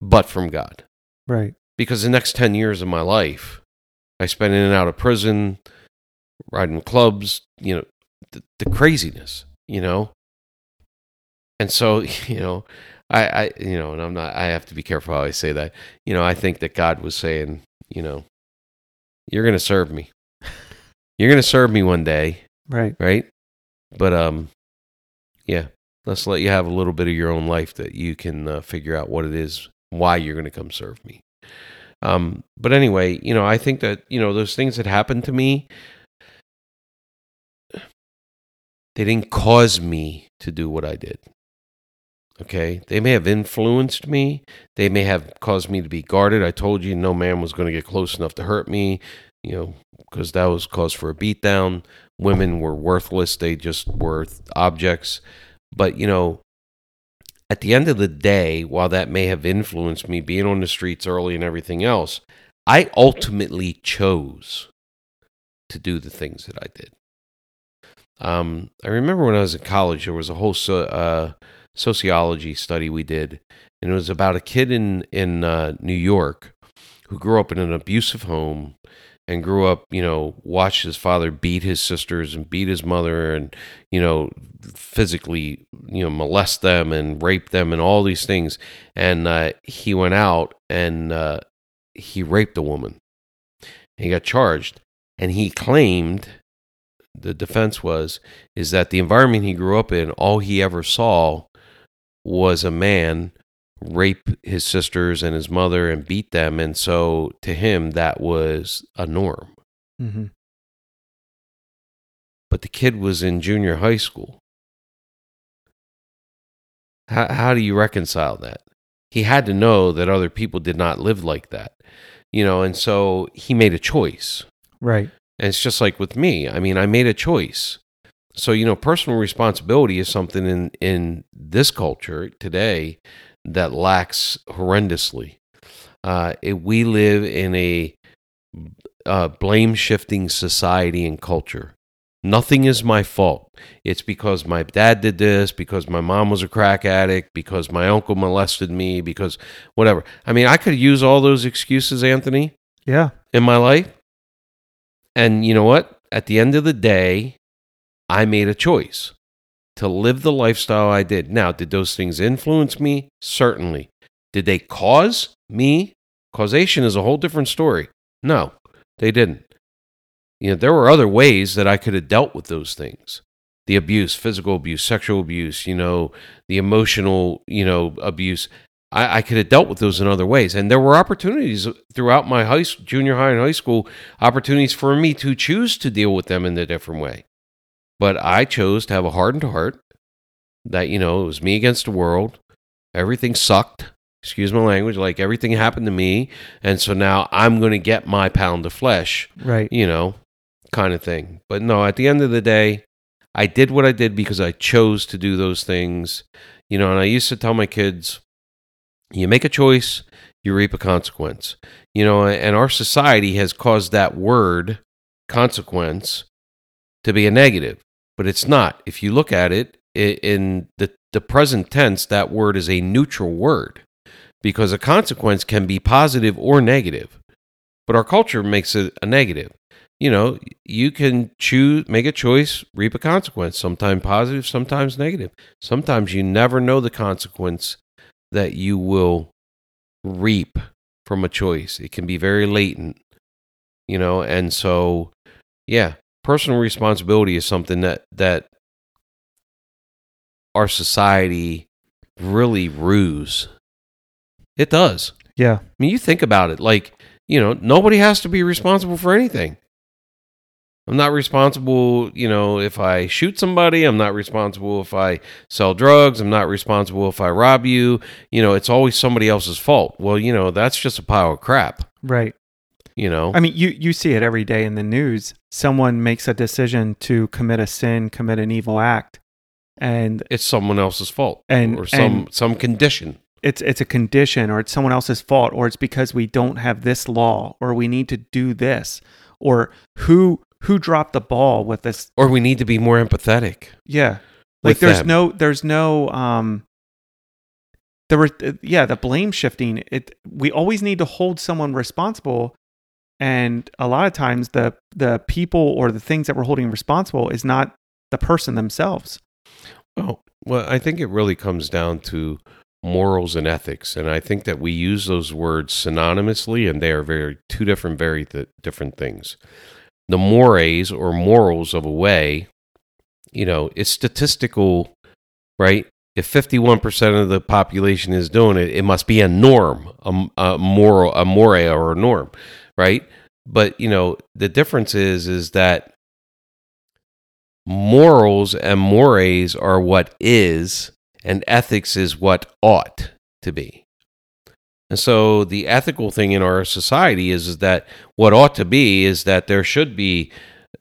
but from God.
Right.
Because the next 10 years of my life, I spent in and out of prison, riding clubs, you know, the, the craziness, you know? And so, you know, I, I, you know, and I'm not, I have to be careful how I say that. You know, I think that God was saying, you know, you're going to serve me. You're going to serve me one day,
Right.
right? But, um, yeah, let's let you have a little bit of your own life that you can uh, figure out what it is, why you're going to come serve me. Um, but anyway, you know, I think that, you know, those things that happened to me, they didn't cause me to do what I did. Okay. They may have influenced me. They may have caused me to be guarded. I told you no man was going to get close enough to hurt me, you know, because that was cause for a beatdown. Women were worthless. They just were objects. But, you know, at the end of the day, while that may have influenced me being on the streets early and everything else, I ultimately chose to do the things that I did. Um, I remember when I was in college, there was a whole uh, sociology study we did, and it was about a kid in in uh, New York who grew up in an abusive home and grew up, you know, watched his father beat his sisters and beat his mother and, you know, physically, you know, molest them and rape them and all these things. And uh, he went out and uh, he raped a woman. He got charged, and he claimed the defense was is that the environment he grew up in, all he ever saw was a man rape his sisters and his mother and beat them, and so to him that was a norm.
Mm-hmm.
But the kid was in junior high school. How, how do you reconcile that? He had to know that other people did not live like that, you know, and so he made a choice.
Right.
And it's just like with me. I mean, I made a choice. So, you know, personal responsibility is something in, in this culture today that lacks horrendously. Uh, it, we live in a uh, blame shifting society and culture. Nothing is my fault. It's because my dad did this, because my mom was a crack addict, because my uncle molested me, because whatever. I mean, I could use all those excuses, Anthony,
Yeah.
in my life. And you know what? At the end of the day, I made a choice to live the lifestyle I did. Now, did those things influence me? Certainly. Did they cause me? Causation is a whole different story. No, they didn't. You know, there were other ways that I could have dealt with those things. The abuse, physical abuse, sexual abuse, you know, the emotional, you know, abuse. I, I could have dealt with those in other ways. And there were opportunities throughout my high, junior high and high school, opportunities for me to choose to deal with them in a different way. But I chose to have a hardened heart that, you know, it was me against the world. Everything sucked. Excuse my language. Like everything happened to me. And so now I'm going to get my pound of flesh
Right.
you know, kind of thing. But no, at the end of the day, I did what I did because I chose to do those things. You know, and I used to tell my kids, you make a choice, you reap a consequence. You know, and our society has caused that word consequence to be a negative, but it's not. If you look at it in the, the present tense, that word is a neutral word because a consequence can be positive or negative but our culture makes it a negative. You know, you can choose, make a choice, reap a consequence, sometimes positive, sometimes negative. Sometimes you never know the consequence that you will reap from a choice. It can be very latent, you know, and so, yeah, personal responsibility is something that, that our society really rues. It does.
Yeah.
I mean, you think about it, like, you know, nobody has to be responsible for anything. I'm not responsible, you know, if I shoot somebody. I'm not responsible if I sell drugs. I'm not responsible if I rob you. You know, it's always somebody else's fault. Well, you know, that's just a pile of crap,
Right.
You know?
I mean, you you see it every day in the news. Someone makes a decision to commit a sin, commit an evil act, and
it's someone else's fault
And-
or some
and-
some condition.
it's it's a condition or it's someone else's fault or it's because we don't have this law or we need to do this or who who dropped the ball with this
Or we need to be more empathetic.
yeah like there's
them.
no there's no um there were yeah the blame shifting it we always need to hold someone responsible and a lot of times the the people or the things that we're holding responsible is not the person themselves
Oh, well, I think it really comes down to morals and ethics, and I think that we use those words synonymously, and they are very two different, very th- different things. The mores or morals of a way, you know, it's statistical, right? If fifty-one percent of the population is doing it, it must be a norm, a, a moral, a more or a norm, right? But you know, the difference is is that morals and mores are what is, and ethics is what ought to be. And so the ethical thing in our society is, is that what ought to be is that there should be,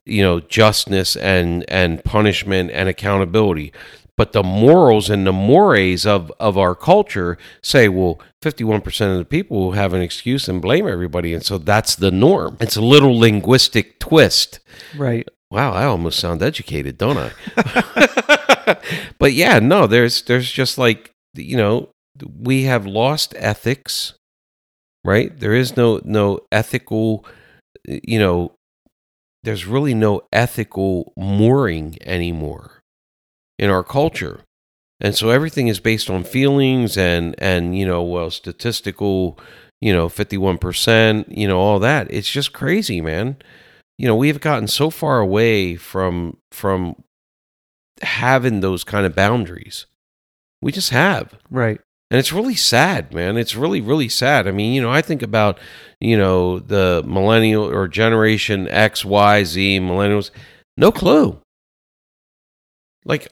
you know, justness and and punishment and accountability. But the morals and the mores of, of our culture say, well, 51% of the people will have an excuse and blame everybody. And so that's the norm. It's a little linguistic twist
right
Wow, I almost sound educated, don't I? but yeah, no, there's there's just like you know, we have lost ethics, right? There is no no ethical you know, there's really no ethical mooring anymore in our culture. And so everything is based on feelings and and you know, well, statistical, you know, 51%, you know, all that. It's just crazy, man. You know we have gotten so far away from from having those kind of boundaries. We just have.
Right.
And it's really sad man. It's really really sad. I mean you know i think about you know the millennial or generation x y z millennials no clue. Like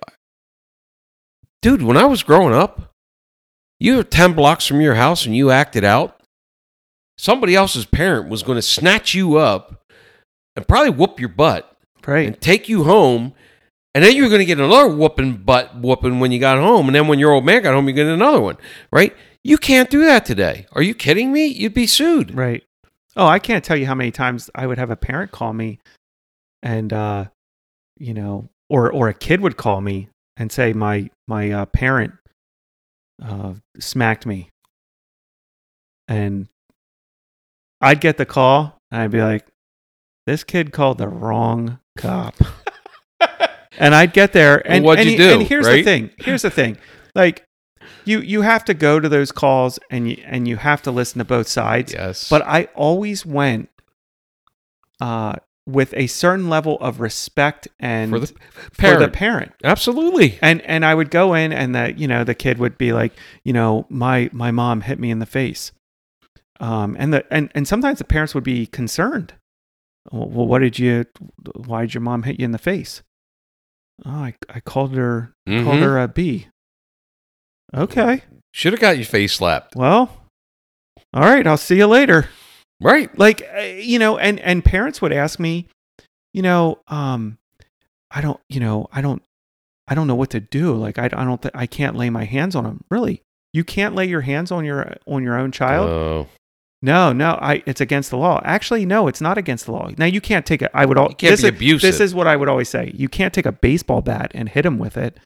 dude when i was growing up you were 10 blocks from your house and you acted out somebody else's parent was going to snatch you up and probably whoop your butt
right
and take you home. And then you're going to get another whooping butt whooping when you got home. And then when your old man got home, you get another one, right? You can't do that today. Are you kidding me? You'd be sued.
Right. Oh, I can't tell you how many times I would have a parent call me and uh you know, or or a kid would call me and say my my uh, parent uh smacked me. And I'd get the call and I'd be like this kid called the wrong cop. and I'd get there and
what'd
and,
you
he-
do,
and here's the thing. Here's the thing. Like you you have to go to those calls and you and you have to listen to both sides.
Yes.
But I always went uh with a certain level of respect and
For the
for the
parent.
parent.
Absolutely.
And and I would go in and that you know the kid would be like, you know, my my mom hit me in the face. Um and the and and sometimes the parents would be concerned. Well, what did you why did your mom hit you in the face? Oh, I I called her called
Mhm.
her a B. Okay.
Should have got your face slapped.
Well, all right, I'll see you later.
Right.
Like uh, you know, and and parents would ask me, you know, um I don't, you know, I don't I don't know what to do. Like I I don't th- I can't lay my hands on them. Really? You can't lay your hands on your on your own child?
Oh.
no, no, I it's against the law. Actually, no, it's not against the law. Now you can't take it. I would all
You can't
this
be
is,
abusive.
This is what I would always say. You can't take a baseball bat and hit them with it.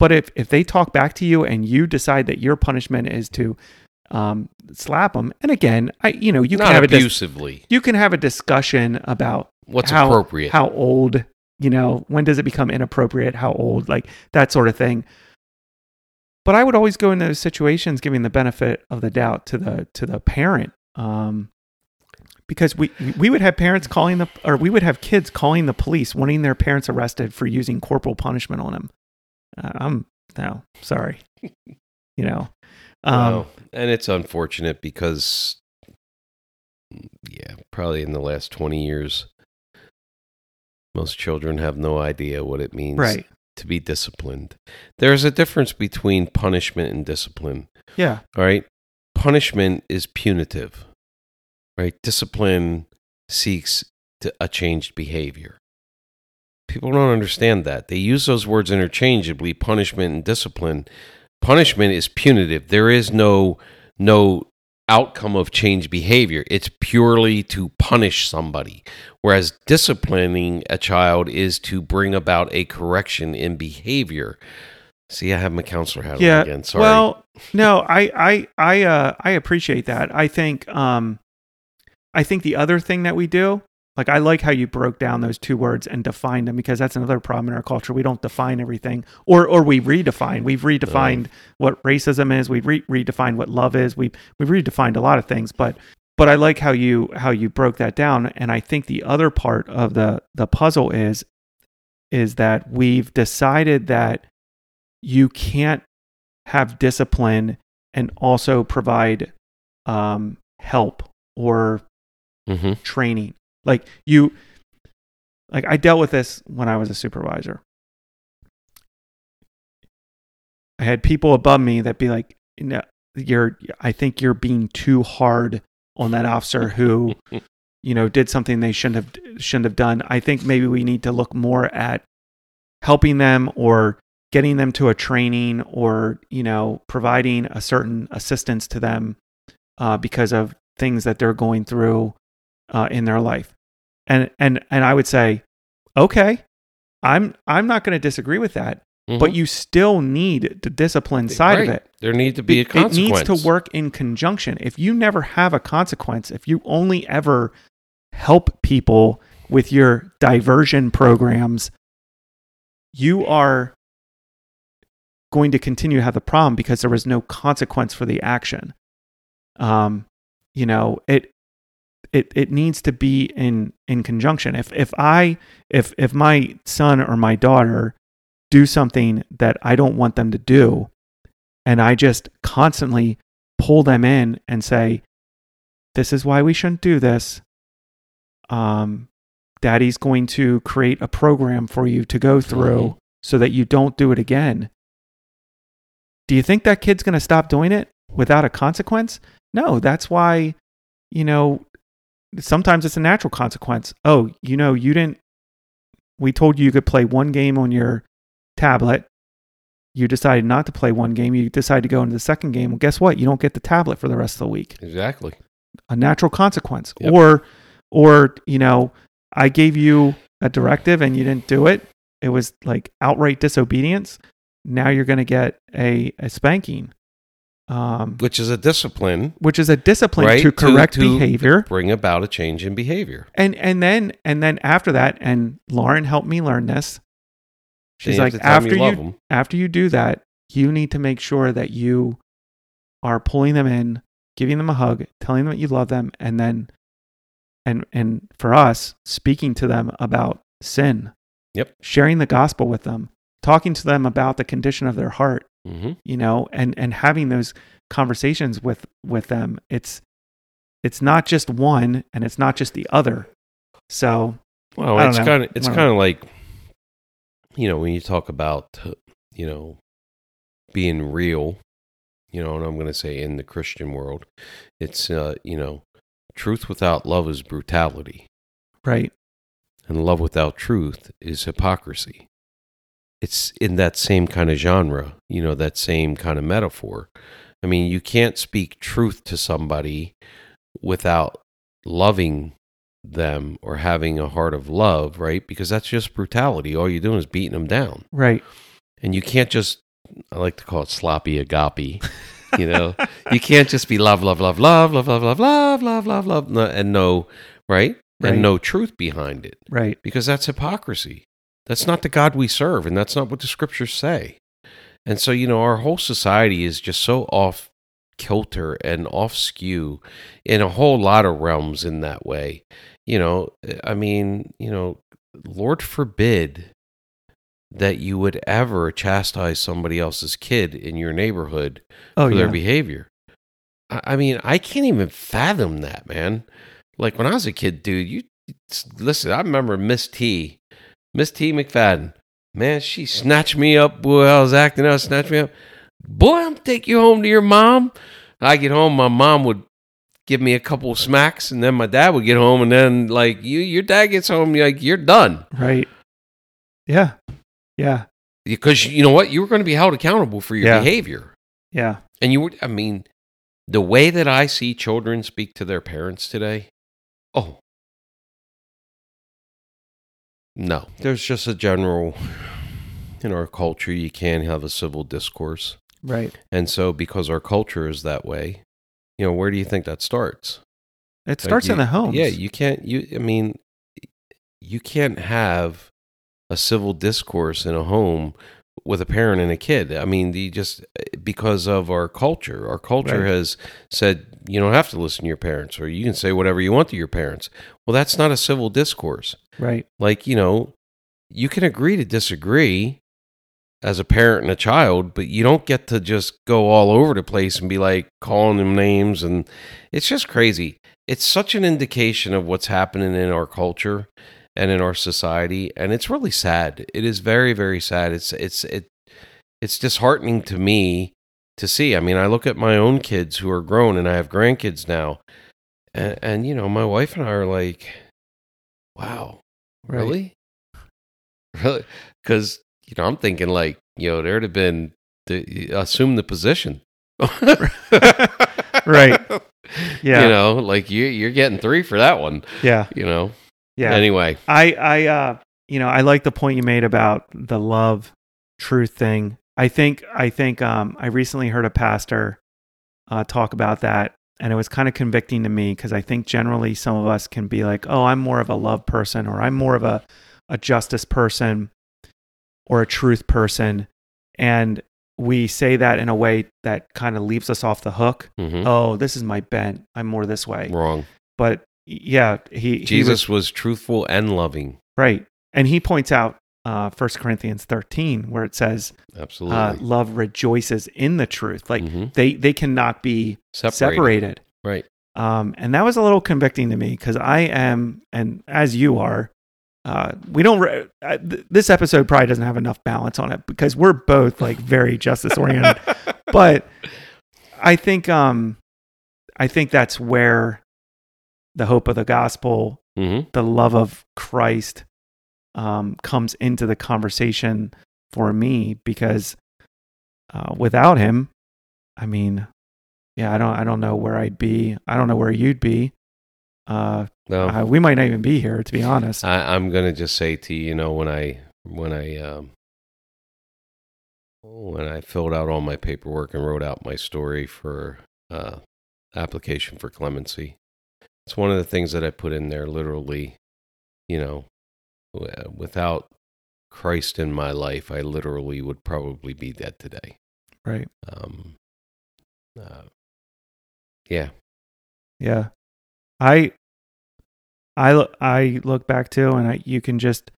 But if if they talk back to you and you decide that your punishment is to um, slap them, and again, I you know you
Not
can have a dis- you can have a discussion about
What's
how,
appropriate?
how old, you know, when does it become inappropriate, how old, like that sort of thing. But I would always go in those situations giving the benefit of the doubt to the to the parent. Um because we we would have parents calling the or we would have kids calling the police wanting their parents arrested for using corporal punishment on them. Uh, I'm no, sorry. you know. Um
Wow. and it's unfortunate because, yeah, probably in the last 20 years, most children have no idea what it means
right.
to be disciplined. There's a difference between punishment and discipline.
Yeah.
All right. Punishment is punitive, right? Discipline seeks to a changed behavior. People don't understand that. They use those words interchangeably, punishment and discipline. Punishment is punitive. There is no no outcome of change behavior. It's purely to punish somebody. Whereas disciplining a child is to bring about a correction in behavior. See, I have my counselor hat
yeah.
on again. Sorry.
Well, no, I I I uh I appreciate that. I think um I think the other thing that we do, like I like how you broke down those two words and defined them because that's another problem in our culture. We don't define everything, or or we redefine. We've redefined what racism is. We've re- redefined what love is. We we've redefined a lot of things, but but I like how you how you broke that down. And I think the other part of the the puzzle is is that we've decided that you can't have discipline and also provide um, help or
hmm
training. Like you, like I dealt with this when I was a supervisor. I had people above me that be like, "No, you're. I think you're being too hard on that officer who, you know, did something they shouldn't have shouldn't have done. I think maybe we need to look more at helping them or getting them to a training or you know providing a certain assistance to them uh, because of things that they're going through uh, in their life and and and i would say okay i'm i'm not going to disagree with that but you still need the discipline side of it
There need to be a
it needs to work in conjunction. If you never have a consequence, if you only ever help people with your diversion programs, you are going to continue to have the problem because there was no consequence for the action. Um, you know, it it it needs to be in in conjunction. If if I if if my son or my daughter do something that I don't want them to do, and I just constantly pull them in and say, "This is why we shouldn't do this." Um, Daddy's going to create a program for you to go through so that you don't do it again. Do you think that kid's going to stop doing it without a consequence? No, that's why, you know, sometimes it's a natural consequence. Oh, you know, you didn't, we told you you could play one game on your tablet. You decided not to play one game. You decide to go into the second game. Well, guess what? You don't get the tablet for the rest of the week.
exactly.
A natural consequence.
Yep.
Or, or, you know, I gave you a directive and you didn't do it. It was like outright disobedience. Now you're going to get a, a spanking, um,
Which is a discipline.
which is a discipline
Right,
to
to-
correct
to-
behavior.
Bring about a change in behavior.
And and then and then after that, and Lauren helped me learn this. She's like,
have to tell 'em
after you,
'em.
after you do that, you need to make sure that you are pulling them in, giving them a hug, telling them that you love them, and then and and for us speaking to them about sin
Yep.
sharing the gospel with them talking to them about the condition of their heart
hmm
you know and and having those conversations with with them it's it's not just one and it's not just the other. So
Well, it's kind of it's kind of like you know when you talk about you know being real, you know, and I'm going to say in the Christian world, it's uh, you know, truth without love is brutality,
right.
And love without truth is hypocrisy. It's in that same kind of genre, you know, that same kind of metaphor. I mean, you can't speak truth to somebody without loving them or having a heart of love, right? Because that's just brutality. All you're doing is beating them down.
right
And you can't just, I like to call it sloppy agape. You know, you can't just be love, love, love, love, love, love, love, love, love, love, love, and no, right?
Right.
And no truth behind it
right
because that's hypocrisy. That's not the God we serve, and that's not what the scriptures say. And so, you know, our whole society is just so off kilter and off skew in a whole lot of realms in that way. You know, I mean, you know, Lord forbid that you would ever chastise somebody else's kid in your neighborhood
oh
for
yeah
their behavior. I, I mean, I can't even fathom that, man. Like when I was a kid, dude, you listen, I remember Miss T, Miss T McFadden. Man, she snatched me up. Boy, I was acting out, snatched me up. Boy, I'm take you home to your mom. I get home, my mom would give me a couple of smacks, and then my dad would get home, and then like you, your dad gets home, you're like you're done
right yeah yeah
because you know what, you were going to be held accountable for your
Yeah.
behavior.
yeah
And you would, I mean, the way that I see children speak to their parents today, oh, no. There's just a general, in our culture, you can't have a civil discourse.
right
And so, because our culture is that way, you know, where do you think that starts?
it
Like,
starts
you-
in the homes
Yeah, you can't, you, I mean, you can't have a civil discourse in a home with a parent and a kid. I mean, the just eh, because of our culture, our culture
Right.
has said you don't have to listen to your parents, or you can say whatever you want to your parents. Well, that's not a civil discourse.
right
Like you know, you can agree to disagree as a parent and a child, but you don't get to just go all over the place and be like calling them names, and it's just crazy. It's such an indication of what's happening in our culture and in our society and it's really sad. It is very very sad. It's it's it it's disheartening to me to see. I mean i look at my own kids who are grown and i have grandkids now and, and you know my wife and i are like wow
Right.
really? Really? Because you know i'm thinking like you know there'd have been the, assume the position.
Right. Yeah.
you know like you you're getting three for that one
yeah.
you know
yeah
anyway
I I uh you know I like the point you made about the love truth thing. I think I think um I recently heard a pastor uh talk about that and it was kind of convicting to me because I think generally some of us can be like, "Oh, I'm more of a love person or I'm more of a a justice person or a truth person." And we say that in a way that kind of leaves us off the hook.
Mhm.
Oh, this is my bent. I'm more this way.
wrong
But yeah, he he was-
Jesus was, truthful and loving.
Right. And he points out uh, 1 Corinthians 13, where it says,
Absolutely.
uh, love rejoices in the truth. Like
Mhm.
they, they cannot be
Separated.
separated.
Right.
Um, and that was a little convicting to me because I am, and as you are, uh, we don't, re- uh, th- this episode probably doesn't have enough balance on it because we're both like very justice oriented. but I think, um, I think that's where the hope of the gospel
hmm
the love of Christ um, comes into the conversation for me because uh, without him, I mean, yeah, I don't, I don't know where I'd be. I don't know where you'd be. Uh,
No,
uh, we might not even be here, to be honest.
I, I'm gonna just say to you, you know, when I when I um, when I filled out all my paperwork and wrote out my story for uh, application for clemency, it's one of the things that I put in there. Literally, you know, without Christ in my life, I literally would probably be dead today.
right?
Um, uh, yeah,
Yeah. I I I look back too, and I, you can just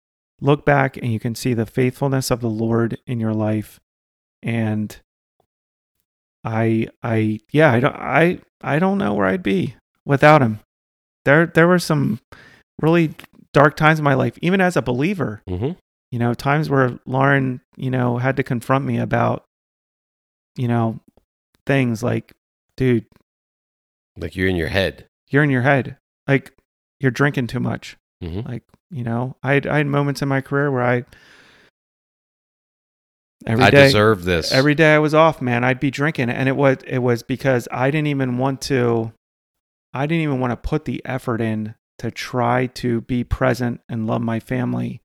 look back and you can see the faithfulness of the Lord in your life, and I I yeah I don't I I don't know where I'd be without him. There there were some really dark times in my life, even as a believer.
hmm
You know, times where Lauren, you know, had to confront me about, you know, things like, dude,
Like you're in your head.
you're in your head. Like you're drinking too much.
hmm
Like, you know, I had, I had moments in my career where I every
I
day
deserve this.
every day I was off, man, I'd be drinking and it was it was because I didn't even want to I didn't even want to put the effort in to try to be present and love my family.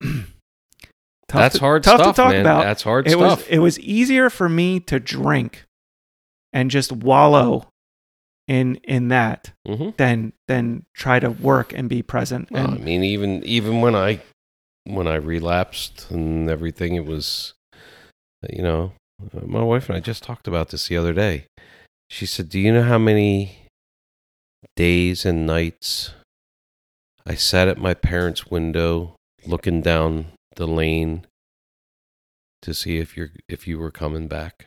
Tough
That's
to-
hard
tough
stuff,
to talk
man.
about.
That's hard
it
stuff.
was it was easier for me to drink and just wallow in in that
hmm
than than try to work and be present
Well, I mean, even even when I when I relapsed and everything, it was, you know, my wife and I just talked about this the other day. She said, "Do you know how many days and nights I sat at my parents' window looking down the lane to see if you're if you were coming back?"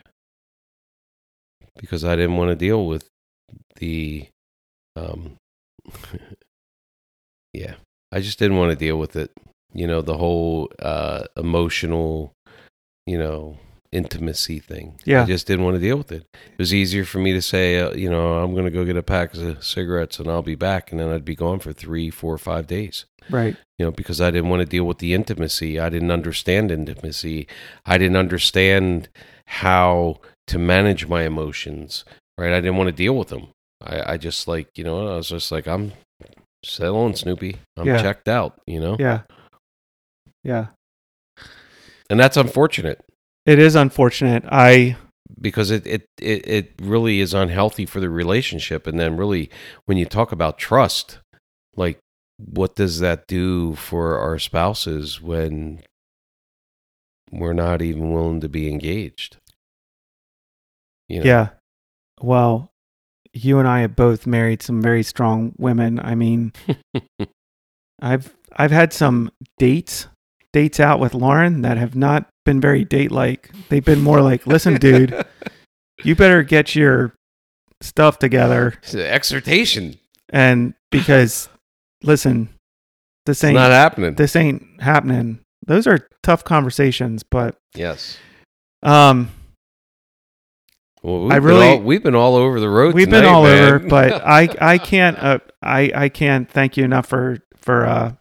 Because I didn't want to deal with the um yeah i just didn't want to deal with it you know the whole uh emotional you know intimacy thing.
Yeah.
i just didn't want to deal with it. It was easier for me to say uh, you know i'm going to go get a pack of cigarettes and i'll be back and then i'd be gone for three four five days.
Right.
You know because i didn't want to deal with the intimacy. I didn't understand intimacy. I didn't understand how to manage my emotions right? I didn't want to deal with them. I, I just like you know i was just like i'm settle on snoopy. I'm
Yeah.
checked out you know?
Yeah. Yeah.
And that's unfortunate
it is unfortunate i
because it, it it it really is unhealthy for the relationship and then really when you talk about trust like what does that do for our spouses when we're not even willing to be engaged you know?
Yeah. Well, you and I have both married some very strong women. I mean, I've I've had some dates dates out with Lauren that have not been very date like. They've been more like, "Listen, dude, you better get your stuff together
It's an exhortation
and because listen, this
it's
ain't
not happening
this ain't happening." Those are tough conversations, but
yes
um
well, we've
I
been
really-
all, we've been all over the road
We've been all
man.
over, but I I can't uh, I I can't thank you enough for for uh,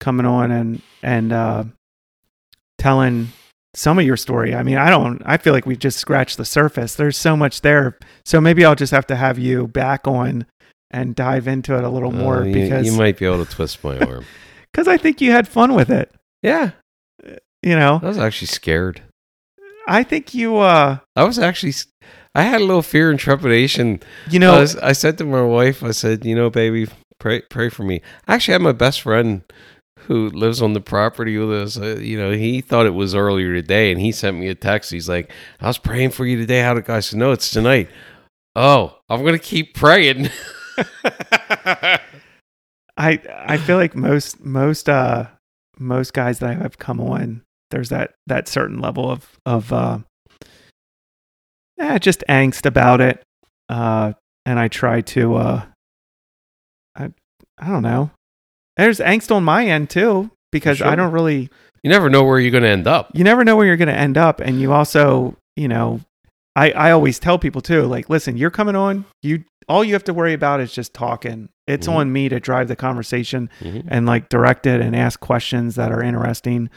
coming on and and uh, telling some of your story. I mean, I don't. I feel like we just scratched the surface. There's so much there. So maybe I'll just have to have you back on and dive into it a little more
Uh, you,
because
you might be able to twist my arm
because I think you had fun with it.
yeah
You know,
i was actually scared
I think you uh
I was actually, I had a little fear and trepidation.
you know
I, was, I said to my wife, I said, you know, baby, pray, pray for me. I actually had my best friend who lives on the property with us. Uh, you know, he thought it was earlier today, and he sent me a text. He's like, I was praying for you today. How did I said, no, it's tonight. Oh, I'm gonna keep praying.
I I feel like most most uh most guys that I have come on, there's that that certain level of of uh eh, just angst about it. Uh and I try to uh I I don't know. There's angst on my end too, because I don't really
you never know where you're gonna end up.
you never know where you're gonna end up and you also, you know, I, I always tell people too, like, listen, you're coming on, you all you have to worry about is just talking. It's
Mhm.
on me to drive the conversation
Mhm.
and like direct it and ask questions that are interesting.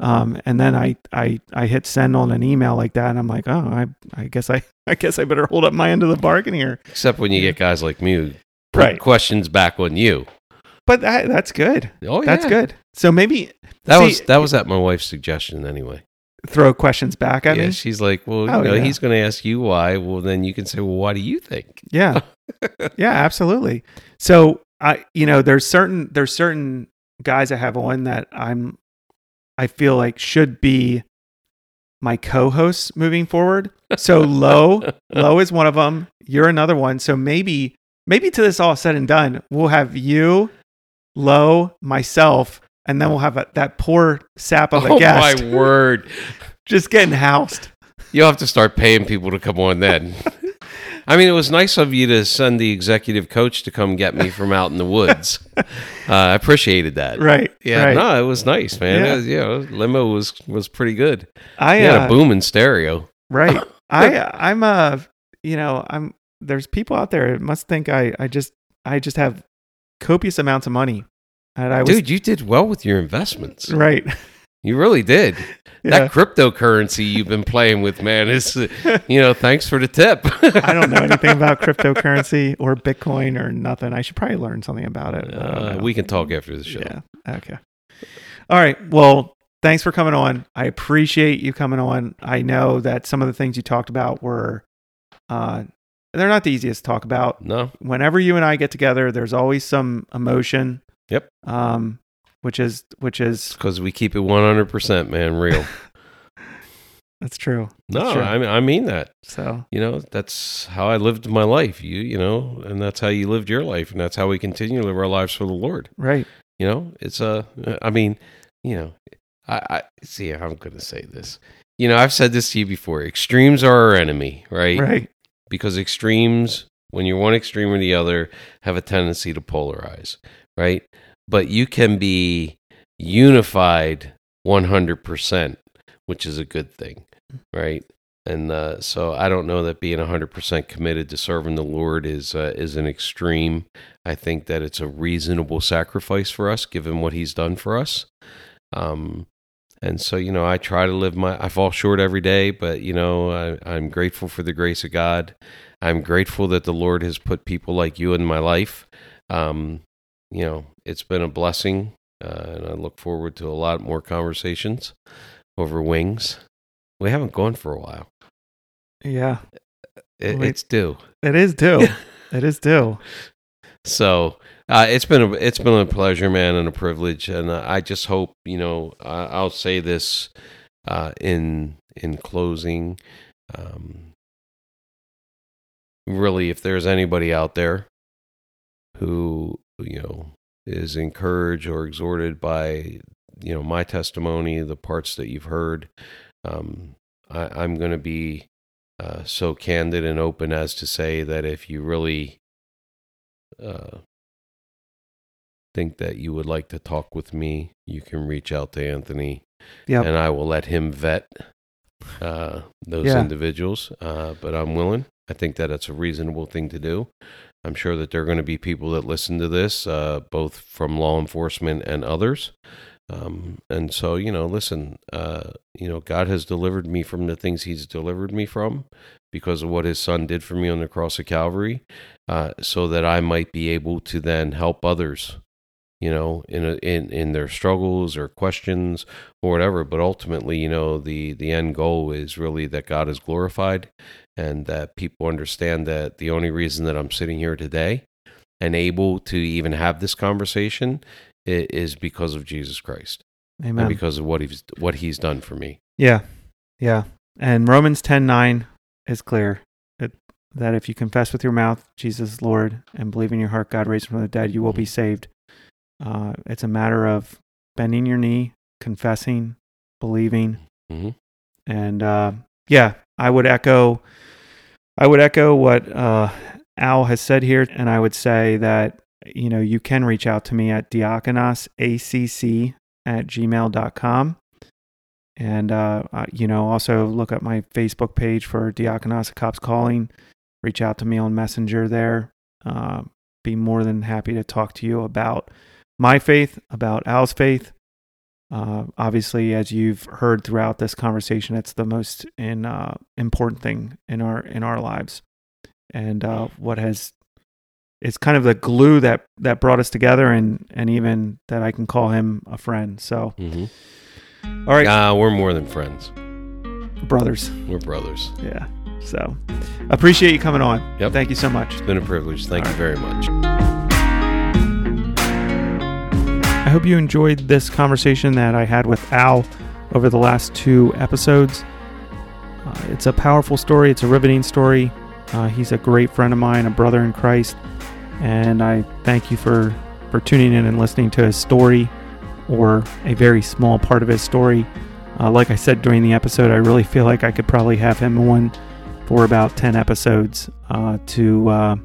Um, and then I, I, I hit send on an email like that, and I'm like, oh, I, I guess I, I guess I better hold up my end of the bargain here.
Except when you get guys like me who put
Right.
questions back on you.
But that, that's good.
Oh, yeah.
That's good. So maybe
That
See-
was that was at my wife's suggestion anyway.
throw questions back at
yeah,
me.
she's like, well, you
Oh,
know,
yeah.
he's going to ask you why. Well, then you can say, well, why do you think?
Yeah. yeah, absolutely. So I you know, there's certain there's certain guys I have on that I'm I feel like should be my co-hosts moving forward. So low, low is one of them. You're another one. So maybe maybe to this all said and done, we'll have you, Lo, myself, and then we'll have a, that poor sap of a
oh
guest
my word!
just getting housed.
You'll have to start paying people to come on then. I mean, it was nice of you to send the executive coach to come get me from out in the woods. Uh, I appreciated that.
Right.
Yeah,
Right.
no, it was nice, man.
Yeah.
Was, you know, limo was was pretty good.
I
He had
uh,
a booming stereo.
Right. I I'm a you know, I'm there's people out there that must think I I just I just have copious amounts of money. And I was
Dude, you did well with your investments.
right.
You really did.
Yeah.
That cryptocurrency you've been playing with, man, is uh, you know, thanks for the tip.
I don't know anything about cryptocurrency or Bitcoin or nothing. I should probably learn something about it.
Uh, we can talk after the show.
Yeah. Okay. All right. Well, thanks for coming on. I appreciate you coming on. I know that some of the things you talked about were uh they're not the easiest to talk about.
No,
whenever you and I get together, there's always some emotion.
Yep.
Um, which is which is
because we keep it one hundred percent, man, real.
that's true.
No,
Sure.
I mean, I mean that.
So
You know, that's how I lived my life. You, you know, and that's how you lived your life, and that's how we continue to live our lives for the Lord.
right.
You know, it's a. I mean, you know, I, I see. I'm going to say this. You know, I've said this to you before. Extremes are our enemy, right?
Right.
Because extremes, when you're one extreme or the other, have a tendency to polarize, right? But you can be unified 100%, which is a good thing, right? And uh, so I don't know that being 100% committed to serving the Lord is uh, is an extreme. I think that it's a reasonable sacrifice for us, given what He's done for us. Um, and so, you know, I try to live my. I fall short every day, but you know, I, I'm grateful for the grace of God. I'm grateful that the Lord has put people like you in my life. Um, you know, it's been a blessing, uh, and I look forward to a lot more conversations over wings. We haven't gone for a while.
Yeah.
It, it's due.
It is due. it is due.
So uh, it's been a, it's been a pleasure, man, and a privilege. And uh, I just hope you know I, I'll say this uh, in in closing. Um, really, if there's anybody out there who you know is encouraged or exhorted by you know my testimony, the parts that you've heard, um, I, I'm going to be uh, so candid and open as to say that if you really uh, think that you would like to talk with me, you can reach out to Anthony,
Yep.
and I will let him vet uh, those
Yeah.
individuals. Uh, but I'm willing. I think that it's a reasonable thing to do. I'm sure that there are going to be people that listen to this, uh, both from law enforcement and others. Um, and so, you know, listen, uh, you know, God has delivered me from the things He's delivered me from because of what His Son did for me on the cross of Calvary, uh, so that I might be able to then help others, you know, in a, in in their struggles or questions or whatever. But ultimately, you know, the the end goal is really that God is glorified, and that people understand that the only reason that I'm sitting here today and able to even have this conversation is because of Jesus Christ
Amen.
and because of what he's what he's done for me.
Yeah. Yeah. And Romans 10 9 is clear that if you confess with your mouth Jesus Lord and believe in your heart God raised him from the dead, you will be saved. Uh, it's a matter of bending your knee, confessing, believing.
Mhm.
And uh, yeah, I would echo. I would echo what uh, Al has said here, and I would say that you know you can reach out to me at diakonosacc at gmail.com. And, uh, uh, you know, also look up my Facebook page for Diakonos Cops Calling. Reach out to me on Messenger there. Uh, be more than happy to talk to you about my faith, about Al's faith. Uh, obviously, as you've heard throughout this conversation, it's the most in, uh, important thing in our in our lives, and uh, what has it's kind of the glue that that brought us together, and and even that I can call him a friend. So,
Mm-hmm.
all right,
Ah, we're more than friends.
brothers.
We're brothers.
Yeah. So appreciate you coming on.
Yep.
Thank you so much.
It's been a privilege. Thank
All
you very much.
I hope you enjoyed this conversation that I had with Al over the last two episodes. Uh, it's a powerful story, it's a riveting story. Uh, he's a great friend of mine, a brother in Christ. And I thank you for, for tuning in and listening to his story or a very small part of his story. Uh, like I said during the episode, I really feel like I could probably have him on for about 10 episodes uh, to uh,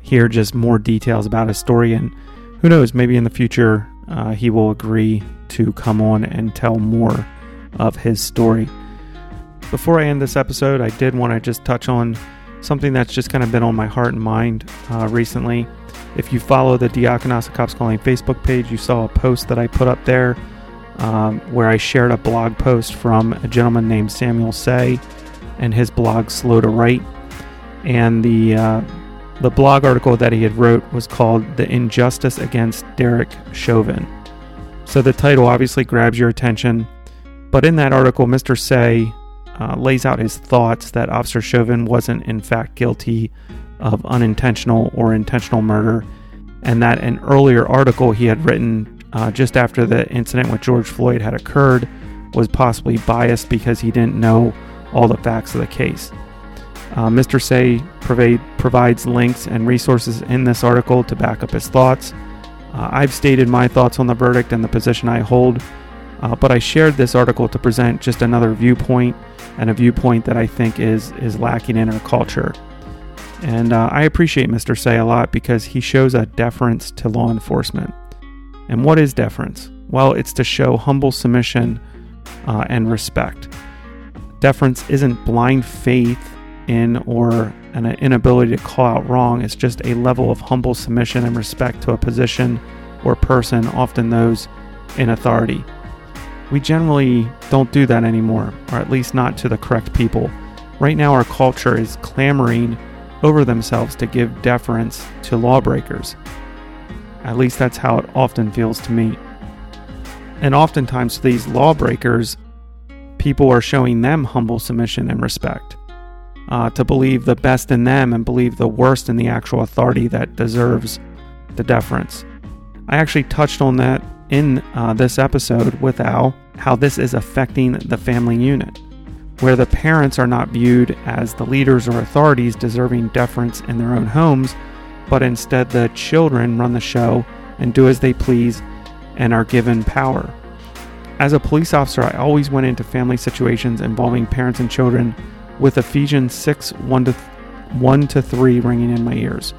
hear just more details about his story. And who knows, maybe in the future uh, he will agree to come on and tell more of his story. Before I end this episode, I did want to just touch on something that's just kind of been on my heart and mind uh, recently. If you follow the Diakonos Cops Calling Facebook page, you saw a post that I put up there um, where I shared a blog post from a gentleman named Samuel Sey and his blog Slow to Write. And the uh, the blog article that he had wrote was called "The Injustice Against Derek Chauvin." So the title obviously grabs your attention, but in that article, Mr. Sey uh, lays out his thoughts that Officer Chauvin wasn't in fact guilty of unintentional or intentional murder, and that an earlier article he had written uh, just after the incident with George Floyd had occurred was possibly biased because he didn't know all the facts of the case. Uh, Mr. Sey provide, provides links and resources in this article to back up his thoughts. Uh, I've stated my thoughts on the verdict and the position I hold, uh, but I shared this article to present just another viewpoint and a viewpoint that I think is is lacking in our culture. And uh, I appreciate Mr. Sey a lot because he shows a deference to law enforcement. And what is deference? Well, it's to show humble submission uh, and respect. Deference isn't blind faith in or an inability to call out wrong. It's just a level of humble submission and respect to a position or person, often those in authority. We generally don't do that anymore, or at least not to the correct people. Right now, our culture is clamoring over themselves to give deference to lawbreakers. At least that's how it often feels to me. And oftentimes, these lawbreakers, people are showing them humble submission and respect. Uh, to believe the best in them and believe the worst in the actual authority that deserves the deference. I actually touched on that in uh, this episode with Al, how this is affecting the family unit where the parents are not viewed as the leaders or authorities deserving deference in their own homes, but instead the children run the show and do as they please and are given power. As a police officer, I always went into family situations involving parents and children with Ephesians 6 1 to, 1 to 3 ringing in my ears.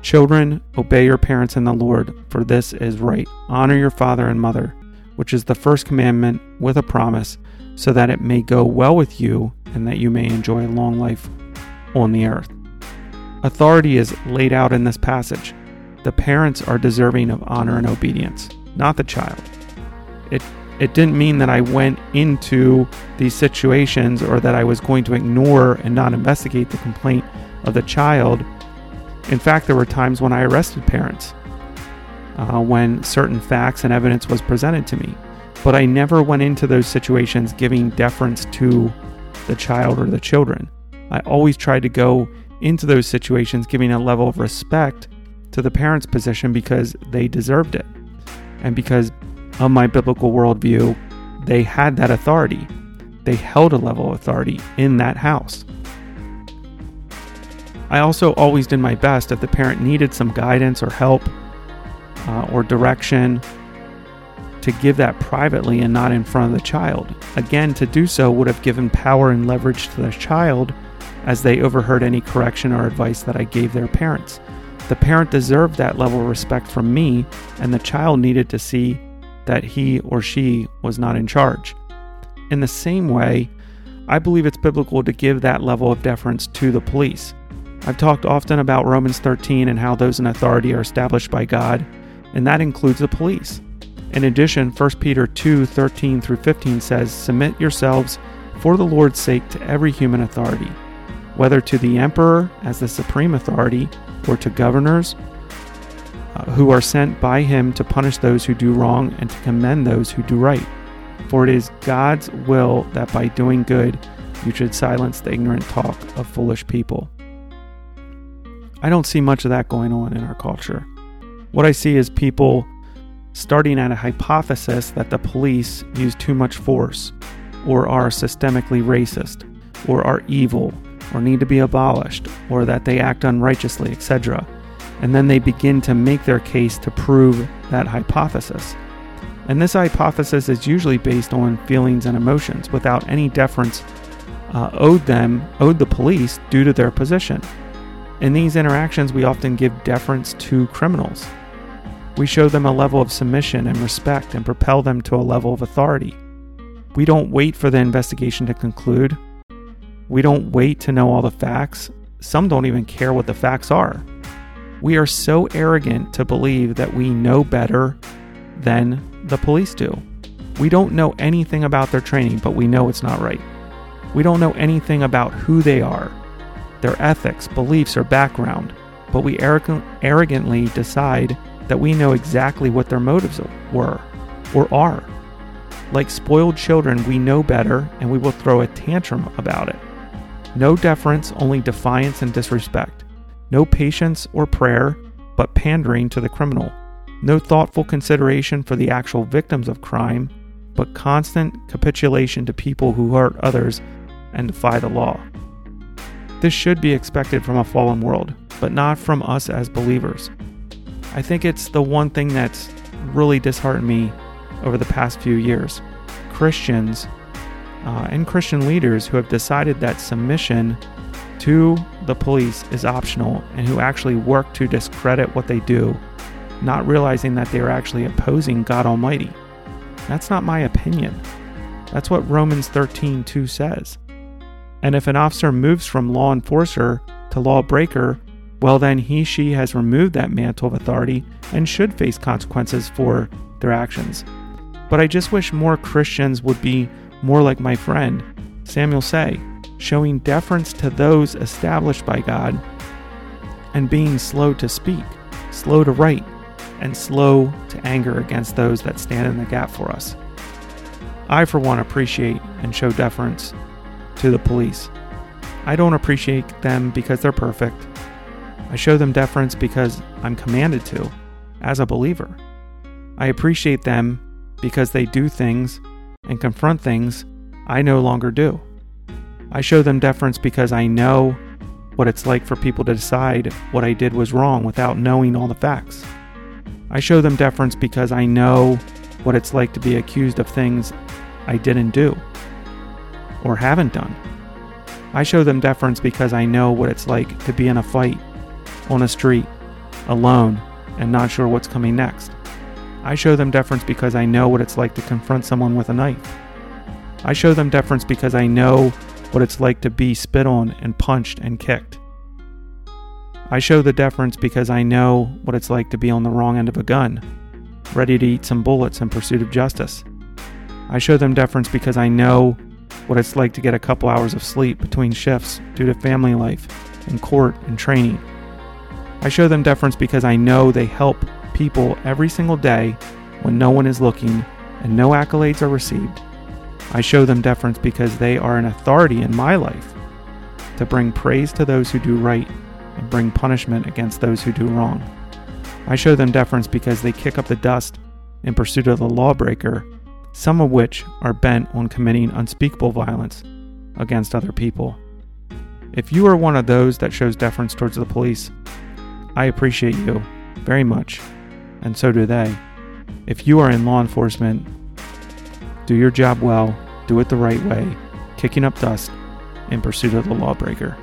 Children, obey your parents in the Lord, for this is right. Honor your father and mother, which is the first commandment with a promise so that it may go well with you and that you may enjoy a long life on the earth. Authority is laid out in this passage. The parents are deserving of honor and obedience, not the child. It it didn't mean that I went into these situations or that I was going to ignore and not investigate the complaint of the child. In fact, there were times when I arrested parents uh, when certain facts and evidence was presented to me. But I never went into those situations giving deference to the child or the children. I always tried to go into those situations giving a level of respect to the parents' position because they deserved it. And because of my biblical worldview, they had that authority. They held a level of authority in that house. I also always did my best if the parent needed some guidance or help uh, or direction to give that privately and not in front of the child. Again, to do so would have given power and leverage to the child as they overheard any correction or advice that I gave their parents. The parent deserved that level of respect from me, and the child needed to see that he or she was not in charge. In the same way, I believe it's biblical to give that level of deference to the police. I've talked often about Romans 13 and how those in authority are established by God, and that includes the police. In addition, 1 Peter 2 13 through 15 says, Submit yourselves for the Lord's sake to every human authority, whether to the emperor as the supreme authority or to governors who are sent by him to punish those who do wrong and to commend those who do right. For it is God's will that by doing good you should silence the ignorant talk of foolish people. I don't see much of that going on in our culture. What I see is people starting at a hypothesis that the police use too much force, or are systemically racist, or are evil, or need to be abolished, or that they act unrighteously, etc. and then they begin to make their case to prove that hypothesis. And this hypothesis is usually based on feelings and emotions without any deference uh, owed them, owed the police due to their position. In these interactions, we often give deference to criminals. We show them a level of submission and respect and propel them to a level of authority. We don't wait for the investigation to conclude. We don't wait to know all the facts. Some don't even care what the facts are. We are so arrogant to believe that we know better than the police do. We don't know anything about their training, but we know it's not right. We don't know anything about who they are, their ethics, beliefs, or background, but we arrogantly decide that we know exactly what their motives were or are. Like spoiled children, we know better and we will throw a tantrum about it. No deference, only defiance and disrespect. No patience or prayer, but pandering to the criminal. No thoughtful consideration for the actual victims of crime, but constant capitulation to people who hurt others and defy the law. This should be expected from a fallen world, but not from us as believers. I think it's the one thing that's really disheartened me over the past few years. Christians uh, and Christian leaders who have decided that submission to the police is optional and who actually work to discredit what they do, not realizing that they are actually opposing God Almighty. That's not my opinion. That's what Romans 13:2 says. And if an officer moves from law enforcer to lawbreaker, well, then he, she has removed that mantle of authority and should face consequences for their actions. But I just wish more Christians would be more like my friend, Samuel Sey, showing deference to those established by God and being slow to speak, slow to write, and slow to anger against those that stand in the gap for us. I, for one, appreciate and show deference to the police. I don't appreciate them because they're perfect. I show them deference because I'm commanded to, as a believer. I appreciate them because they do things and confront things I no longer do. I show them deference because I know what it's like for people to decide what I did was wrong without knowing all the facts. I show them deference because I know what it's like to be accused of things I didn't do or haven't done. I show them deference because I know what it's like to be in a fight, on a street, alone, and not sure what's coming next. I show them deference because I know what it's like to confront someone with a knife. I show them deference because I know what it's like to be spit on and punched and kicked. I show the deference because I know what it's like to be on the wrong end of a gun, ready to eat some bullets in pursuit of justice. I show them deference because I know what it's like to get a couple hours of sleep between shifts due to family life and court and training. I show them deference because I know they help people every single day when no one is looking and no accolades are received. I show them deference because they are an authority in my life to bring praise to those who do right and bring punishment against those who do wrong. I show them deference because they kick up the dust in pursuit of the lawbreaker some of which are bent on committing unspeakable violence against other people. If you are one of those that shows deference towards the police, I appreciate you very much, and so do they. If you are in law enforcement, do your job well, do it the right way, kicking up dust in pursuit of the lawbreaker.